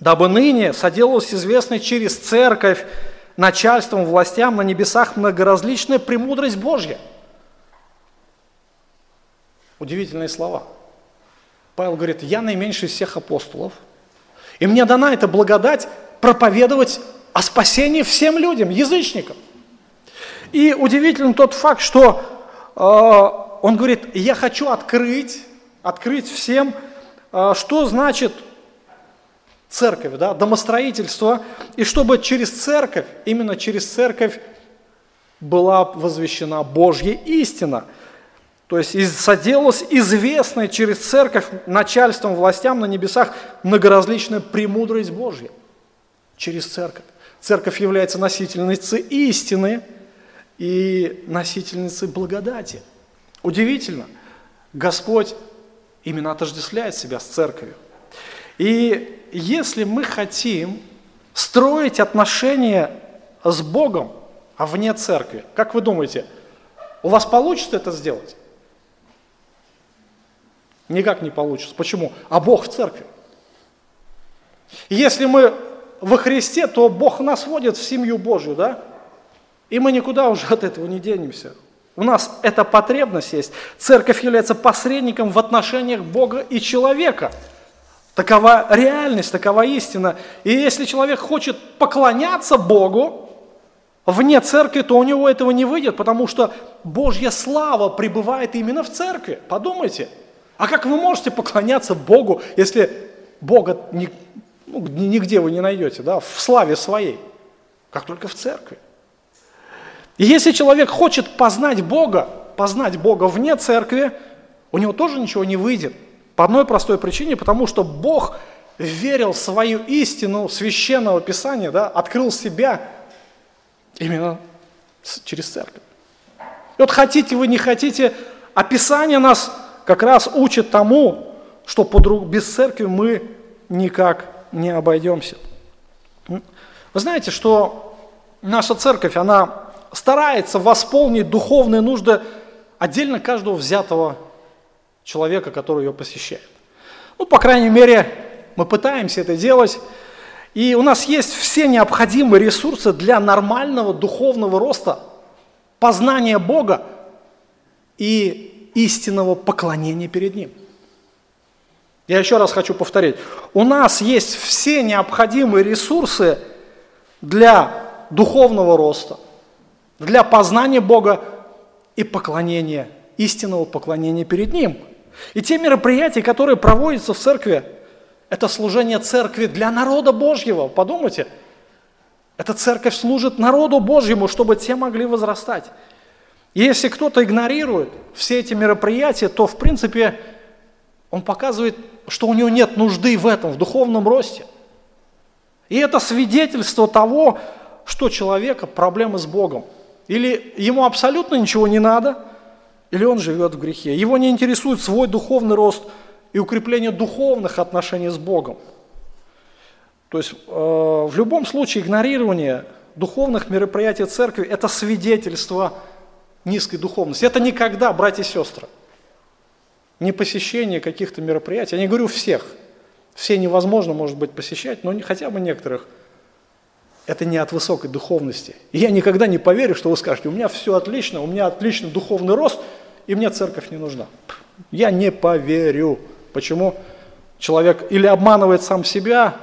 Дабы ныне соделалось известной через церковь начальством, властям на небесах многоразличная премудрость Божья. Удивительные слова. Павел говорит, я наименьший из всех апостолов, и мне дана эта благодать проповедовать о спасении всем людям, язычникам. И удивителен тот факт, что э, он говорит, я хочу открыть, открыть всем, э, что значит церковь, да, домостроительство, и чтобы через церковь, именно через церковь была возвещена Божья истина. То есть соделалась известной через церковь начальством, властям на небесах многоразличная премудрость Божья. Через церковь. Церковь является носительницей истины и носительницей благодати. Удивительно, Господь именно отождествляет себя с церковью. И если мы хотим строить отношения с Богом, а вне церкви, как вы думаете, у вас получится это сделать? Никак не получится. Почему? А Бог в церкви. Если мы во Христе, то Бог нас вводит в семью Божью, да? И мы никуда уже от этого не денемся. У нас эта потребность есть. Церковь является посредником в отношениях Бога и человека. Такова реальность, такова истина. И если человек хочет поклоняться Богу вне церкви, то у него этого не выйдет, потому что Божья слава пребывает именно в церкви. Подумайте. А как вы можете поклоняться Богу, если Бога ни, ну, нигде вы не найдете, да, в славе своей, как только в церкви? И если человек хочет познать Бога, познать Бога вне церкви, у него тоже ничего не выйдет. По одной простой причине, потому что Бог верил в свою истину священного Писания, да, открыл себя именно через церковь. И вот хотите вы, не хотите, описание нас как раз учит тому, что без церкви мы никак не обойдемся. Вы знаете, что наша церковь, она старается восполнить духовные нужды отдельно каждого взятого человека, который ее посещает. Ну, по крайней мере, мы пытаемся это делать. И у нас есть все необходимые ресурсы для нормального духовного роста, познания Бога и истинного поклонения перед Ним. Я еще раз хочу повторить. У нас есть все необходимые ресурсы для духовного роста, для познания Бога и поклонения, истинного поклонения перед Ним. И те мероприятия, которые проводятся в церкви, это служение церкви для народа Божьего. Подумайте, эта церковь служит народу Божьему, чтобы те могли возрастать. Если кто-то игнорирует все эти мероприятия, то, в принципе, он показывает, что у него нет нужды в этом, в духовном росте. И это свидетельство того, что человека проблемы с Богом. Или ему абсолютно ничего не надо, или он живет в грехе. Его не интересует свой духовный рост и укрепление духовных отношений с Богом. То есть э, в любом случае игнорирование духовных мероприятий церкви – это свидетельство низкой духовности. Это никогда, братья и сестры, не посещение каких-то мероприятий. Я не говорю всех. Все невозможно, может быть, посещать, но хотя бы некоторых. Это не от высокой духовности. И я никогда не поверю, что вы скажете, у меня все отлично, у меня отличный духовный рост, и мне церковь не нужна. Я не поверю. Почему? Человек или обманывает сам себя,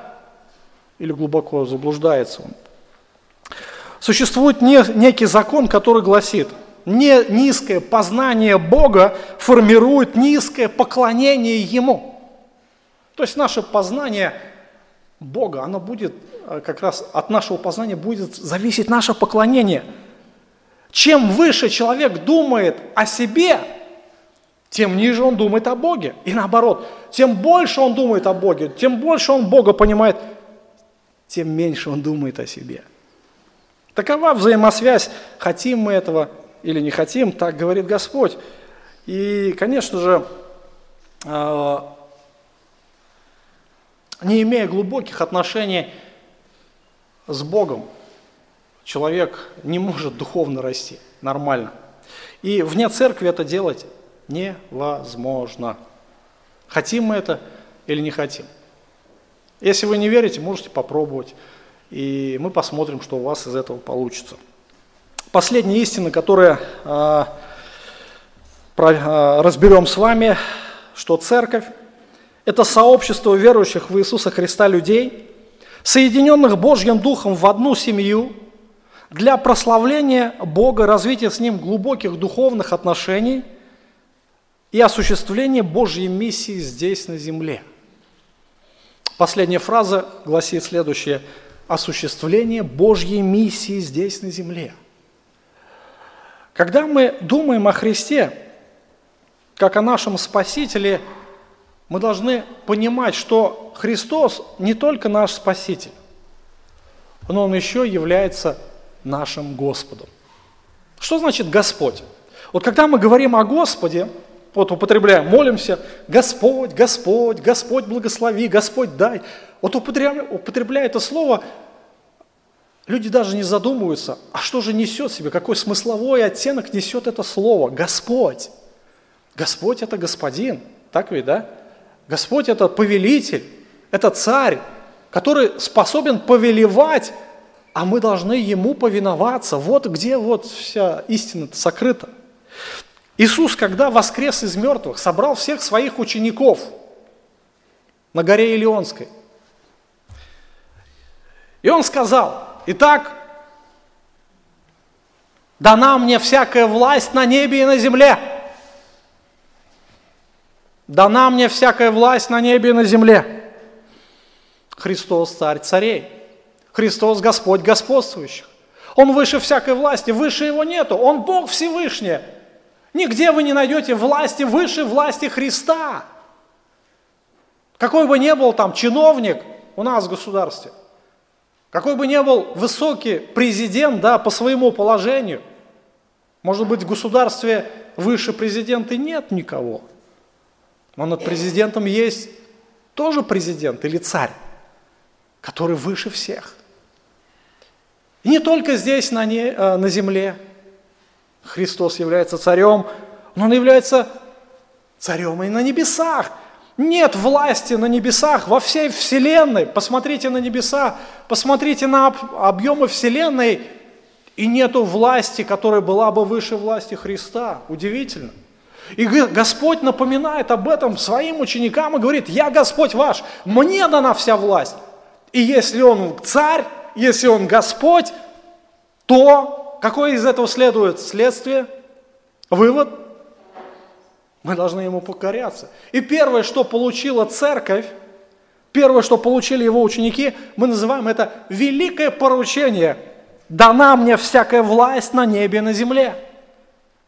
или глубоко заблуждается он. Существует некий закон, который гласит – не низкое познание Бога формирует низкое поклонение Ему. То есть наше познание Бога, оно будет как раз от нашего познания будет зависеть наше поклонение. Чем выше человек думает о себе, тем ниже он думает о Боге. И наоборот, тем больше он думает о Боге, тем больше он Бога понимает, тем меньше он думает о себе. Такова взаимосвязь, хотим мы этого или не хотим, так говорит Господь. И, конечно же, а, не имея глубоких отношений с Богом, человек не может духовно расти нормально. И вне церкви это делать невозможно. Хотим мы это или не хотим. Если вы не верите, можете попробовать, и мы посмотрим, что у вас из этого получится последняя истина, которую э, э, разберем с вами, что церковь – это сообщество верующих в Иисуса Христа людей, соединенных Божьим Духом в одну семью для прославления Бога, развития с Ним глубоких духовных отношений и осуществления Божьей миссии здесь, на земле. Последняя фраза гласит следующее – осуществление Божьей миссии здесь, на земле – когда мы думаем о Христе, как о нашем Спасителе, мы должны понимать, что Христос не только наш Спаситель, но Он еще является нашим Господом. Что значит Господь? Вот когда мы говорим о Господе, вот употребляем, молимся, Господь, Господь, Господь благослови, Господь дай. Вот употребляя, употребляя это слово, люди даже не задумываются, а что же несет себе, какой смысловой оттенок несет это слово Господь. Господь это Господин, так ведь, да? Господь это повелитель, это царь, который способен повелевать, а мы должны ему повиноваться. Вот где вот вся истина сокрыта. Иисус, когда воскрес из мертвых, собрал всех своих учеников на горе Илионской. И он сказал, итак, дана мне всякая власть на небе и на земле. Дана мне всякая власть на небе и на земле. Христос царь царей. Христос Господь господствующих. Он выше всякой власти, выше его нету. Он Бог Всевышний. Нигде вы не найдете власти выше власти Христа. Какой бы ни был там чиновник у нас в государстве, какой бы ни был высокий президент да, по своему положению, может быть, в государстве выше президента нет никого, но над президентом есть тоже президент или царь, который выше всех. И не только здесь, на, не, э, на земле, Христос является царем, но Он является царем и на небесах. Нет власти на небесах во всей Вселенной. Посмотрите на небеса, посмотрите на объемы Вселенной, и нету власти, которая была бы выше власти Христа. Удивительно. И Господь напоминает об этом своим ученикам и говорит, я Господь ваш, мне дана вся власть. И если Он царь, если Он Господь, то Какое из этого следует следствие? Вывод? Мы должны ему покоряться. И первое, что получила церковь, первое, что получили его ученики, мы называем это великое поручение. Дана мне всякая власть на небе и на земле.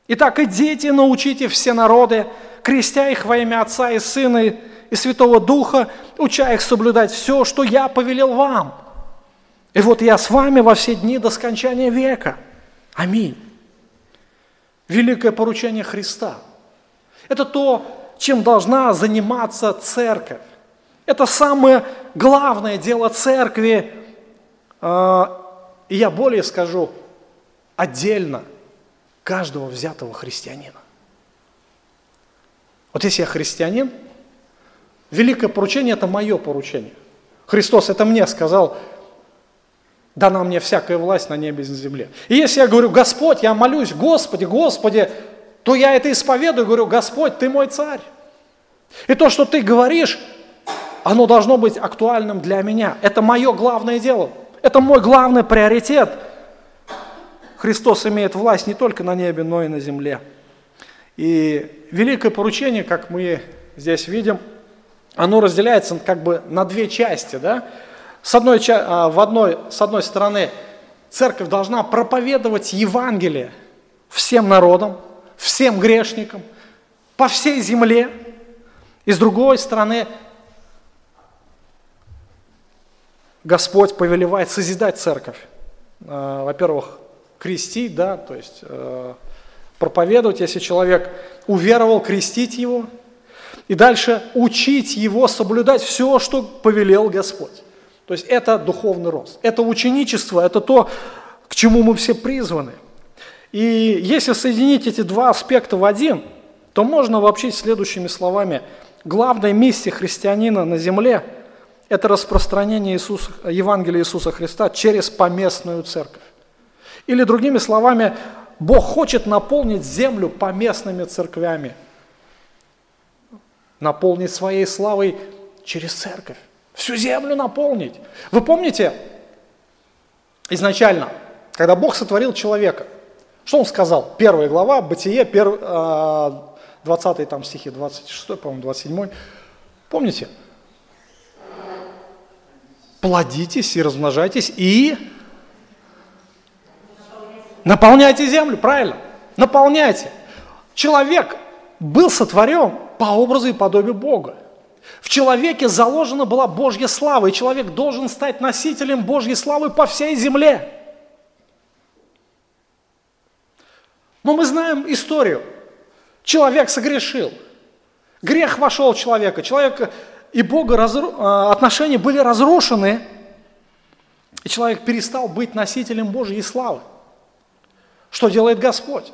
Итак, идите, научите все народы, крестя их во имя Отца и Сына и Святого Духа, уча их соблюдать все, что я повелел вам. И вот я с вами во все дни до скончания века. Аминь. Великое поручение Христа. Это то, чем должна заниматься церковь. Это самое главное дело церкви. А, и я более скажу, отдельно каждого взятого христианина. Вот если я христианин, великое поручение – это мое поручение. Христос это мне сказал, дана мне всякая власть на небе и на земле. И если я говорю, Господь, я молюсь, Господи, Господи, то я это исповедую, говорю, Господь, Ты мой царь. И то, что Ты говоришь, оно должно быть актуальным для меня. Это мое главное дело. Это мой главный приоритет. Христос имеет власть не только на небе, но и на земле. И великое поручение, как мы здесь видим, оно разделяется как бы на две части. Да? С одной, а, в одной, с одной стороны, церковь должна проповедовать Евангелие всем народам, всем грешникам, по всей земле. И с другой стороны, Господь повелевает созидать церковь. А, во-первых, крестить, да, то есть э, проповедовать, если человек уверовал, крестить его. И дальше учить его соблюдать все, что повелел Господь. То есть это духовный рост, это ученичество, это то, к чему мы все призваны. И если соединить эти два аспекта в один, то можно вообще следующими словами. Главная миссия христианина на земле – это распространение Иисуса, Евангелия Иисуса Христа через поместную церковь. Или другими словами, Бог хочет наполнить землю поместными церквями, наполнить своей славой через церковь всю землю наполнить. Вы помните, изначально, когда Бог сотворил человека, что Он сказал? Первая глава, Бытие, 20 а, там стихи, 26, по-моему, 27. Помните? Плодитесь и размножайтесь и наполняйте землю, правильно? Наполняйте. Человек был сотворен по образу и подобию Бога. В человеке заложена была Божья слава, и человек должен стать носителем Божьей славы по всей земле. Но мы знаем историю. Человек согрешил. Грех вошел в человека. Человек и Бога разру... А, отношения были разрушены, и человек перестал быть носителем Божьей славы. Что делает Господь?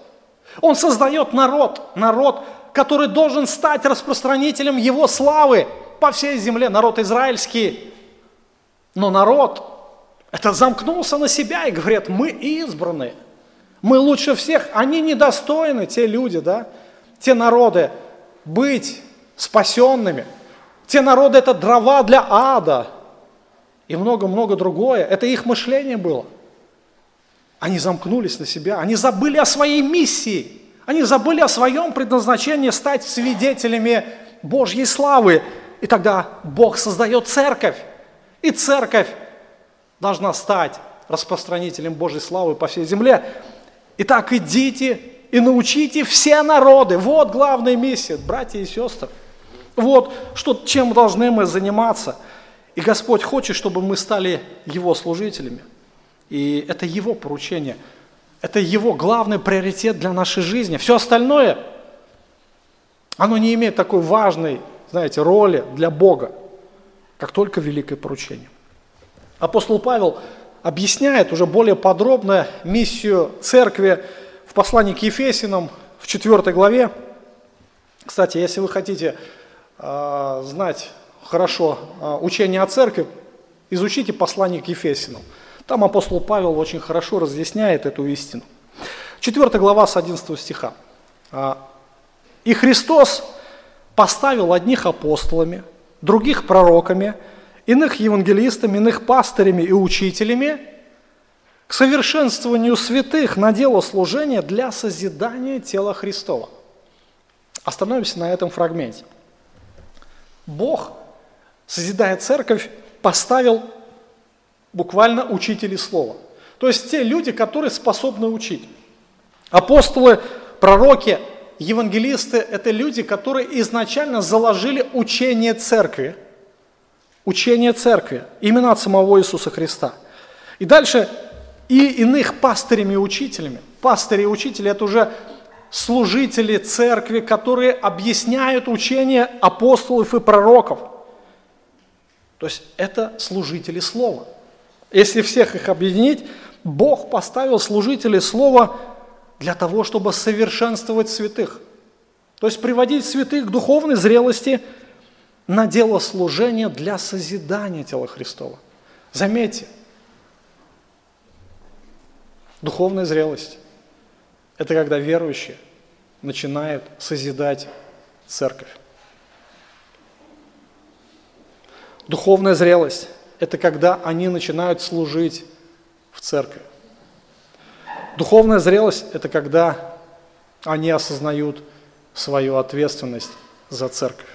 Он создает народ, народ, который должен стать распространителем Его славы по всей земле, народ израильский. Но народ это замкнулся на себя и говорит, мы избранные, мы лучше всех, они недостойны, те люди, да, те народы, быть спасенными. Те народы – это дрова для ада и много-много другое. Это их мышление было. Они замкнулись на себя, они забыли о своей миссии – они забыли о своем предназначении стать свидетелями Божьей славы. И тогда Бог создает церковь. И церковь должна стать распространителем Божьей славы по всей земле. Итак, идите и научите все народы. Вот главная миссия, братья и сестры. Вот что, чем должны мы заниматься. И Господь хочет, чтобы мы стали Его служителями. И это Его поручение – это его главный приоритет для нашей жизни. Все остальное, оно не имеет такой важной, знаете, роли для Бога, как только великое поручение. Апостол Павел объясняет уже более подробно миссию церкви в послании к Ефесинам в 4 главе. Кстати, если вы хотите э, знать хорошо э, учение о церкви, изучите послание к Ефесинам. Там апостол Павел очень хорошо разъясняет эту истину. 4 глава с 11 стиха. «А, «И Христос поставил одних апостолами, других пророками, иных евангелистами, иных пастырями и учителями к совершенствованию святых на дело служения для созидания тела Христова». Остановимся на этом фрагменте. Бог, созидая церковь, поставил буквально учители слова. То есть те люди, которые способны учить. Апостолы, пророки, евангелисты – это люди, которые изначально заложили учение церкви. Учение церкви, именно от самого Иисуса Христа. И дальше и иных пастырями и учителями. Пастыри и учители – это уже служители церкви, которые объясняют учение апостолов и пророков. То есть это служители слова. Если всех их объединить, Бог поставил служителей Слова для того, чтобы совершенствовать святых. То есть приводить святых к духовной зрелости на дело служения для созидания тела Христова. Заметьте, духовная зрелость – это когда верующие начинают созидать церковь. Духовная зрелость это когда они начинают служить в церкви. Духовная зрелость – это когда они осознают свою ответственность за церковь.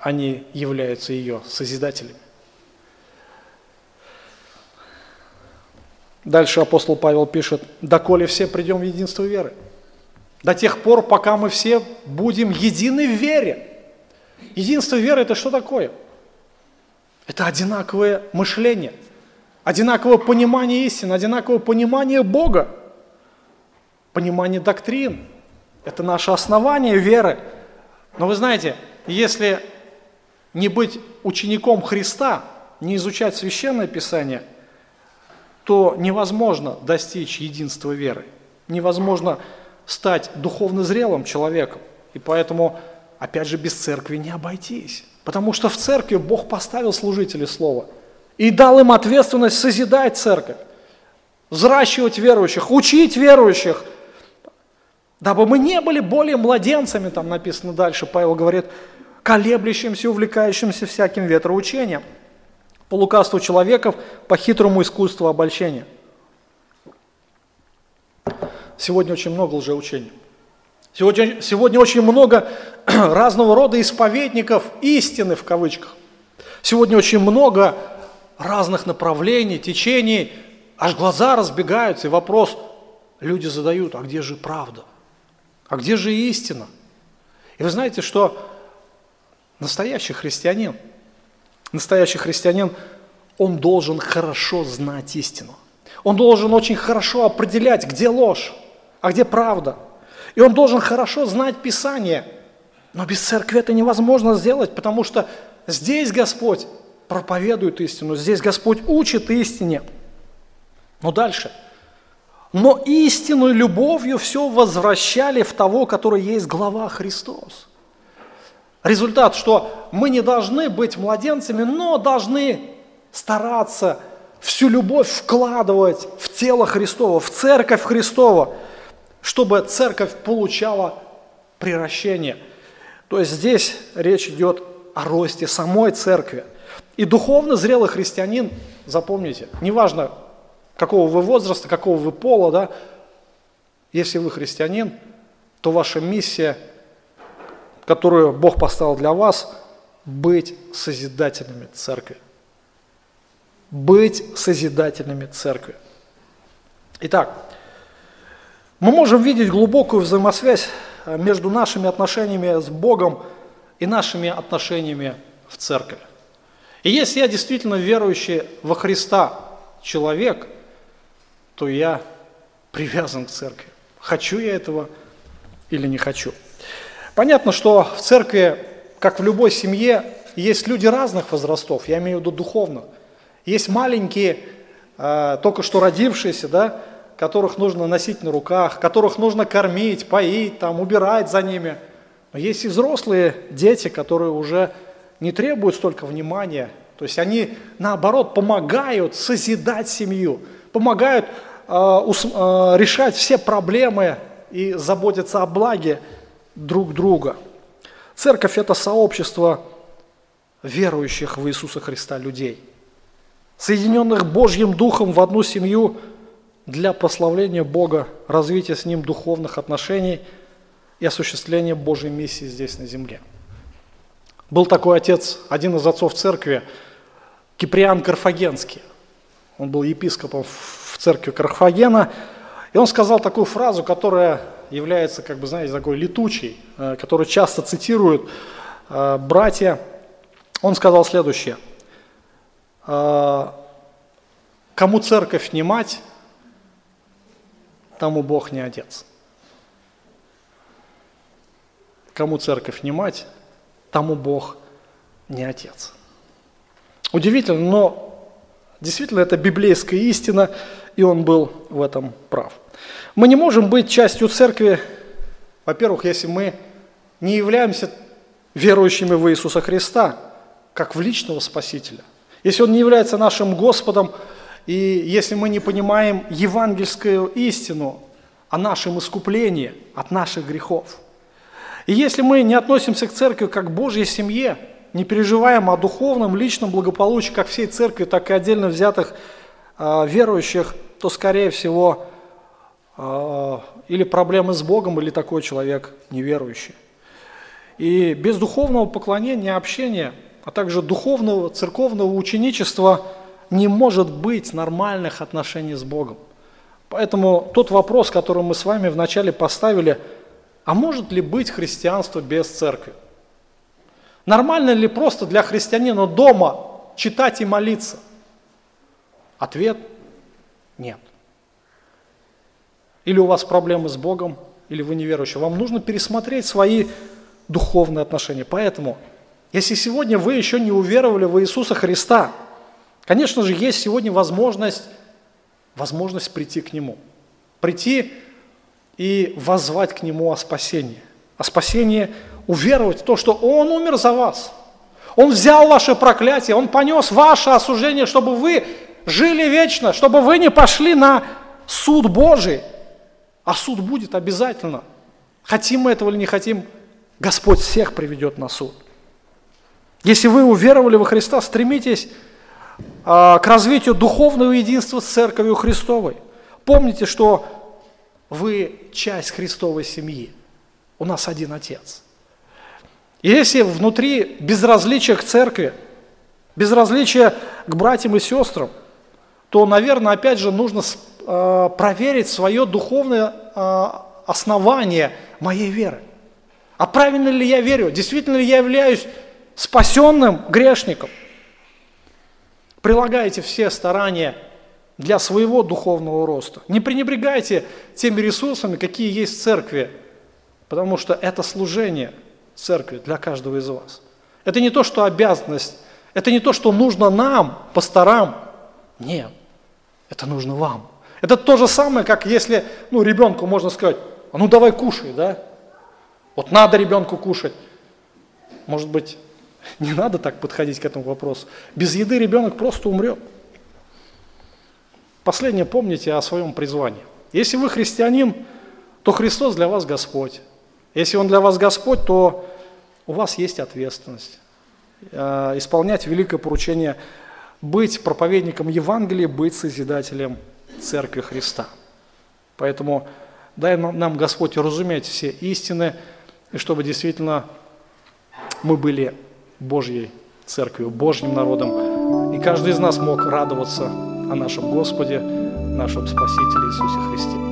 Они являются ее созидателями. Дальше апостол Павел пишет, «Доколе все придем в единство веры». До тех пор, пока мы все будем едины в вере. Единство веры – это что такое? – это одинаковое мышление, одинаковое понимание истины, одинаковое понимание Бога, понимание доктрин. Это наше основание веры. Но вы знаете, если не быть учеником Христа, не изучать Священное Писание, то невозможно достичь единства веры. Невозможно стать духовно зрелым человеком. И поэтому, опять же, без церкви не обойтись. Потому что в церкви Бог поставил служителей слова и дал им ответственность созидать церковь, взращивать верующих, учить верующих, дабы мы не были более младенцами, там написано дальше, Павел говорит, колеблющимся, увлекающимся всяким ветроучением, по лукавству человеков, по хитрому искусству обольщения. Сегодня очень много лжеучений. Сегодня, сегодня очень много *clears throat* разного рода исповедников истины в кавычках. Сегодня очень много разных направлений, течений, аж глаза разбегаются, и вопрос люди задают, а где же правда? А где же истина? И вы знаете, что настоящий христианин, настоящий христианин, он должен хорошо знать истину. Он должен очень хорошо определять, где ложь, а где правда. И он должен хорошо знать Писание. Но без церкви это невозможно сделать, потому что здесь Господь проповедует истину, здесь Господь учит истине. Но дальше. Но истину любовью все возвращали в того, который есть глава Христос. Результат, что мы не должны быть младенцами, но должны стараться всю любовь вкладывать в тело Христова, в церковь Христова, чтобы церковь получала приращение. То есть здесь речь идет о росте самой церкви. И духовно зрелый христианин, запомните, неважно, какого вы возраста, какого вы пола, да, если вы христианин, то ваша миссия, которую Бог поставил для вас, быть созидателями церкви быть созидательными церкви. Итак, мы можем видеть глубокую взаимосвязь э, между нашими отношениями с Богом и нашими отношениями в церкви. И если я действительно верующий во Христа человек, то я привязан к церкви. Хочу я этого или не хочу. Понятно, что в церкви, как в любой семье, есть люди разных возрастов, я имею в виду духовных. Есть маленькие, э, только что родившиеся, да, которых нужно носить на руках, которых нужно кормить, поить, там, убирать за ними. Но есть и взрослые дети, которые уже не требуют столько внимания. То есть они, наоборот, помогают созидать семью, помогают э, ус, э, решать все проблемы и заботиться о благе друг друга. Церковь – это сообщество верующих в Иисуса Христа людей – соединенных Божьим Духом в одну семью для прославления Бога, развития с Ним духовных отношений и осуществления Божьей миссии здесь на земле. Был такой отец, один из отцов церкви, Киприан Карфагенский. Он был епископом в церкви Карфагена, и он сказал такую фразу, которая является, как бы, знаете, такой летучей, э, которую часто цитируют э, братья. Он сказал следующее – а, кому церковь не мать, тому Бог не отец. Кому церковь не мать, тому Бог не отец. Удивительно, но действительно это библейская истина, и он был в этом прав. Мы не можем быть частью церкви, во-первых, если мы не являемся верующими в Иисуса Христа, как в личного Спасителя – если Он не является нашим Господом, и если мы не понимаем евангельскую истину о нашем искуплении от наших грехов, и если мы не относимся к церкви как к Божьей семье, не переживаем о духовном, личном благополучии как всей церкви, так и отдельно взятых э, верующих, то, скорее всего, э, или проблемы с Богом, или такой человек неверующий. И без духовного поклонения, общения – а также духовного, церковного ученичества не может быть нормальных отношений с Богом. Поэтому тот вопрос, который мы с вами вначале поставили, а может ли быть христианство без церкви? Нормально ли просто для христианина дома читать и молиться? Ответ – нет. Или у вас проблемы с Богом, или вы неверующий. Вам нужно пересмотреть свои духовные отношения. Поэтому если сегодня вы еще не уверовали в Иисуса Христа, конечно же, есть сегодня возможность, возможность прийти к Нему. Прийти и возвать к Нему о спасении. О спасении уверовать в то, что Он умер за вас. Он взял ваше проклятие, Он понес ваше осуждение, чтобы вы жили вечно, чтобы вы не пошли на суд Божий. А суд будет обязательно. Хотим мы этого или не хотим, Господь всех приведет на суд. Если вы уверовали во Христа, стремитесь к развитию духовного единства с Церковью Христовой. Помните, что вы часть Христовой семьи. У нас один Отец. И если внутри безразличия к церкви, безразличия к братьям и сестрам, то, наверное, опять же нужно а, проверить свое духовное а, основание моей веры. А правильно ли я верю? Действительно ли я являюсь спасенным грешником? Прилагайте все старания для своего духовного роста. Не пренебрегайте теми ресурсами, какие есть в церкви, потому что это служение церкви для каждого из вас. Это не то, что обязанность, это не то, что нужно нам, пасторам. Нет, это нужно вам. Это то же самое, как если ну, ребенку можно сказать, а ну давай кушай, да? Вот надо ребенку кушать. Может быть, *laughs* не надо так подходить к этому вопросу. Без еды ребенок просто умрет. Последнее помните о своем призвании. Если вы христианин, то Христос для вас Господь. Если Он для вас Господь, то у вас есть ответственность э, исполнять великое поручение быть проповедником Евангелия, быть созидателем Церкви Христа. Поэтому дай нам Господь разуметь все истины, и чтобы действительно мы были Божьей Церковью, Божьим народом, и каждый из нас мог радоваться о нашем Господе, нашем Спасителе Иисусе Христе.